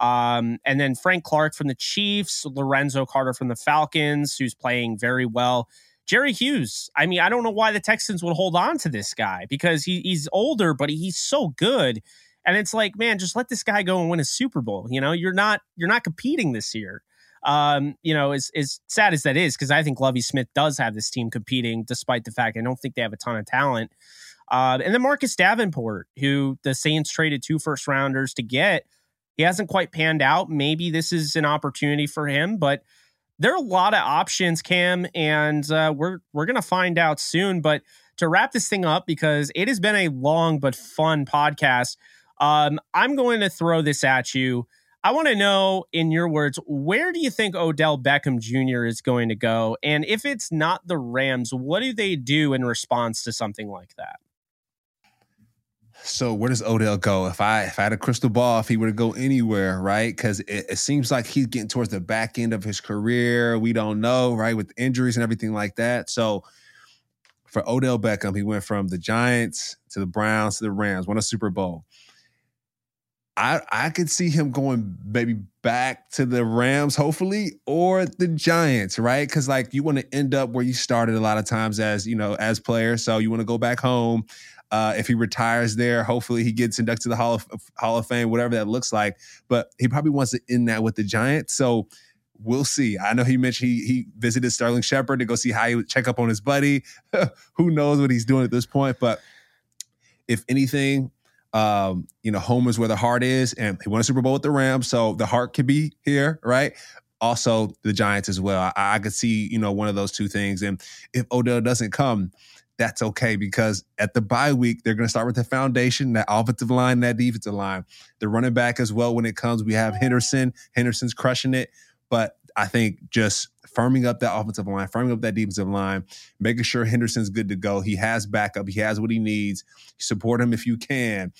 Um, and then Frank Clark from the Chiefs, Lorenzo Carter from the Falcons, who's playing very well. Jerry Hughes. I mean, I don't know why the Texans would hold on to this guy because he, he's older, but he's so good. And it's like, man, just let this guy go and win a Super Bowl. You know, you're not you're not competing this year. Um, you know, as as sad as that is, because I think Lovie Smith does have this team competing, despite the fact I don't think they have a ton of talent. Uh, and then Marcus Davenport, who the Saints traded two first rounders to get, he hasn't quite panned out. Maybe this is an opportunity for him, but there are a lot of options, Cam, and uh, we're we're gonna find out soon. But to wrap this thing up, because it has been a long but fun podcast, um, I'm going to throw this at you. I want to know, in your words, where do you think Odell Beckham Jr. is going to go? And if it's not the Rams, what do they do in response to something like that? So where does Odell go? If I if I had a crystal ball, if he were to go anywhere, right? Because it, it, seems like he's getting towards the back end of his career. We don't know, right, with injuries and everything like that. So for Odell Beckham, he went from the Giants to the Browns to the Rams, won a Super Bowl. I I could see him going maybe back to the Rams, hopefully, or the Giants, right? Because like you want to end up where you started a lot of times as you know as players. So you want to go back home uh, if he retires there, hopefully he gets inducted to the Hall of Hall of Fame, whatever that looks like. But he probably wants to end that with the Giants. So we'll see. I know he mentioned he he visited Sterling Shepard to go see how he would check up on his buddy. Who knows what he's doing at this point? But if anything, um, you know, home is where the heart is, and he won a Super Bowl with the Rams, so the heart could be here, right? Also, the Giants as well. I, I could see, you know, one of those two things. And if Odell doesn't come, that's okay because at the bye week, they're going to start with the foundation, that offensive line, that defensive line. The running back as well when it comes. We have Henderson. Henderson's crushing it. But I think just firming up that offensive line, firming up that defensive line, making sure Henderson's good to go. He has backup. He has what he needs. Support him if you can.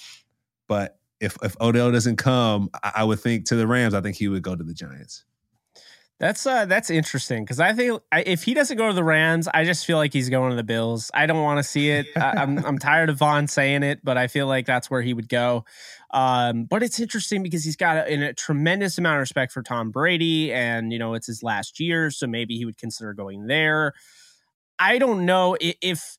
But if if Odell doesn't come, I, I would think to the Rams, I think he would go to the Giants. That's uh that's interesting because I think I, if he doesn't go to the Rams, I just feel like he's going to the Bills. I don't want to see it. I, am I'm, I'm tired of Von saying it, but I feel like that's where he would go. Um, but it's interesting because he's got a, a, tremendous amount of respect for Tom Brady, and you know it's his last year, so maybe he would consider going there. I don't know if, if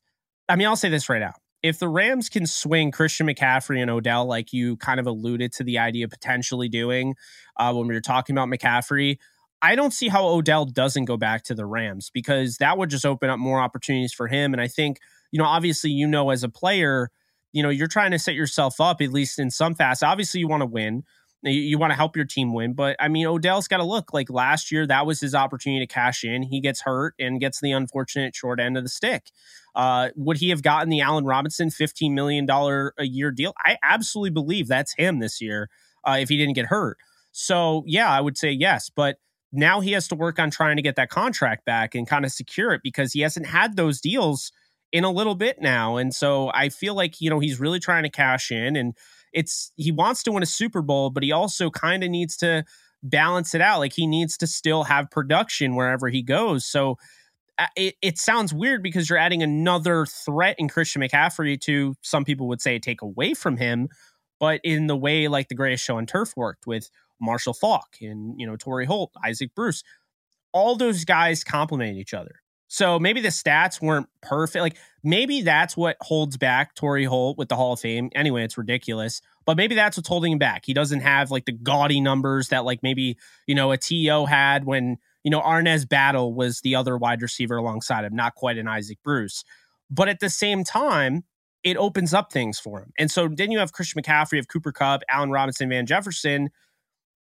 I mean I'll say this right now. If the Rams can swing Christian McCaffrey and Odell, like you kind of alluded to the idea of potentially doing uh, when we were talking about McCaffrey, I don't see how Odell doesn't go back to the Rams because that would just open up more opportunities for him. And I think, you know, obviously, you know, as a player, you know, you're trying to set yourself up, at least in some fast. Obviously, you want to win. You, you want to help your team win. But I mean, Odell's got to look like last year, that was his opportunity to cash in. He gets hurt and gets the unfortunate short end of the stick. Uh, would he have gotten the Allen Robinson $15 million a year deal? I absolutely believe that's him this year uh, if he didn't get hurt. So, yeah, I would say yes. But now he has to work on trying to get that contract back and kind of secure it because he hasn't had those deals in a little bit now. And so I feel like, you know, he's really trying to cash in and it's he wants to win a Super Bowl, but he also kind of needs to balance it out. Like he needs to still have production wherever he goes. So uh, it, it sounds weird because you're adding another threat in Christian McCaffrey to some people would say take away from him, but in the way like the greatest show on turf worked with Marshall Faulk and, you know, Torry Holt, Isaac Bruce. All those guys complement each other. So maybe the stats weren't perfect. Like maybe that's what holds back Torry Holt with the Hall of Fame. Anyway, it's ridiculous. But maybe that's what's holding him back. He doesn't have like the gaudy numbers that like maybe, you know, a TO had when, you know, Arnaz Battle was the other wide receiver alongside him, not quite an Isaac Bruce. But at the same time, it opens up things for him. And so then you have Christian McCaffrey, have Cooper Kupp, Allen Robinson, Van Jefferson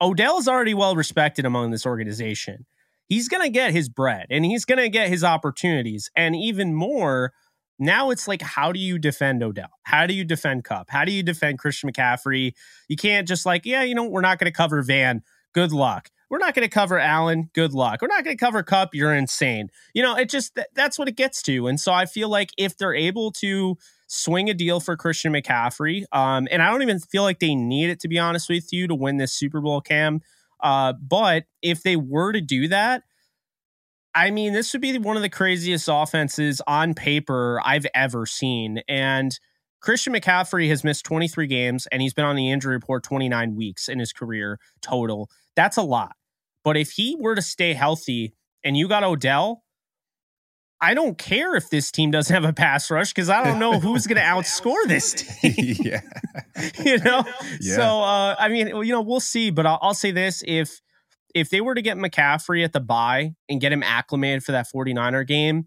Odell is already well respected among this organization. He's going to get his bread and he's going to get his opportunities. And even more, now it's like, how do you defend Odell? How do you defend Kupp? How do you defend Christian McCaffrey? You can't just like, yeah, you know, we're not going to cover Van. Good luck. We're not going to cover Allen. Good luck. We're not going to cover Kupp. You're insane. You know, it just, that's what it gets to. And so I feel like if they're able to swing a deal for Christian McCaffrey. Um, and I don't even feel like they need it to be honest with you to win this Super Bowl, Cam. Uh, but if they were to do that, I mean, this would be one of the craziest offenses on paper I've ever seen. And Christian McCaffrey has missed 23 games and he's been on the injury report 29 weeks in his career total. That's a lot. But if he were to stay healthy and you got Odell, I don't care if this team doesn't have a pass rush because I don't know who's going to outscore this team. yeah. you know? Yeah. So, uh, I mean, you know, we'll see. But I'll, I'll say this if if they were to get McCaffrey at the bye and get him acclimated for that 49er game,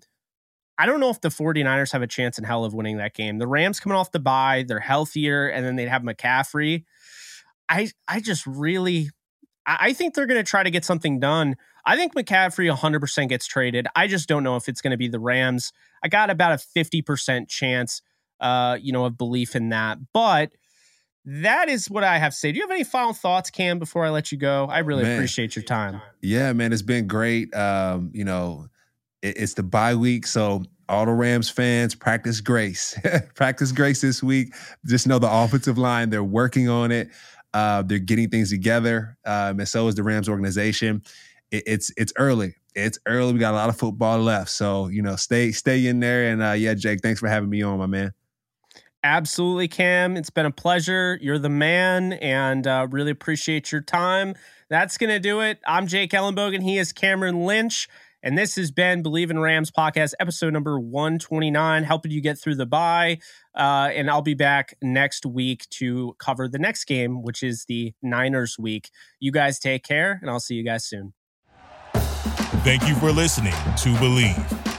I don't know if the 49ers have a chance in hell of winning that game. The Rams coming off the bye, they're healthier, and then they'd have McCaffrey. I I just really I think they're going to try to get something done. I think McCaffrey 100% gets traded. I just don't know if it's going to be the Rams. I got about a 50% chance, uh, you know, of belief in that. But that is what I have to say. Do you have any final thoughts, Cam, before I let you go? I really man, appreciate your time. Yeah, man, it's been great. Um, you know, it, it's the bye week, so all the Rams fans practice grace. practice grace this week. Just know the offensive line, they're working on it. Uh, they're getting things together, um, and so is the Rams organization. It, it's it's early. It's early. We got a lot of football left, so you know, stay stay in there. And uh, yeah, Jake, thanks for having me on, my man. Absolutely, Cam. It's been a pleasure. You're the man, and uh, really appreciate your time. That's gonna do it. I'm Jake Ellenbogen. He is Cameron Lynch. And this has been Bleav in Rams podcast, episode number 129, helping you get through the bye. Uh, and I'll be back next week to cover the next game, which is the Niners week. You guys take care, and I'll see you guys soon. Thank you for listening to Bleav.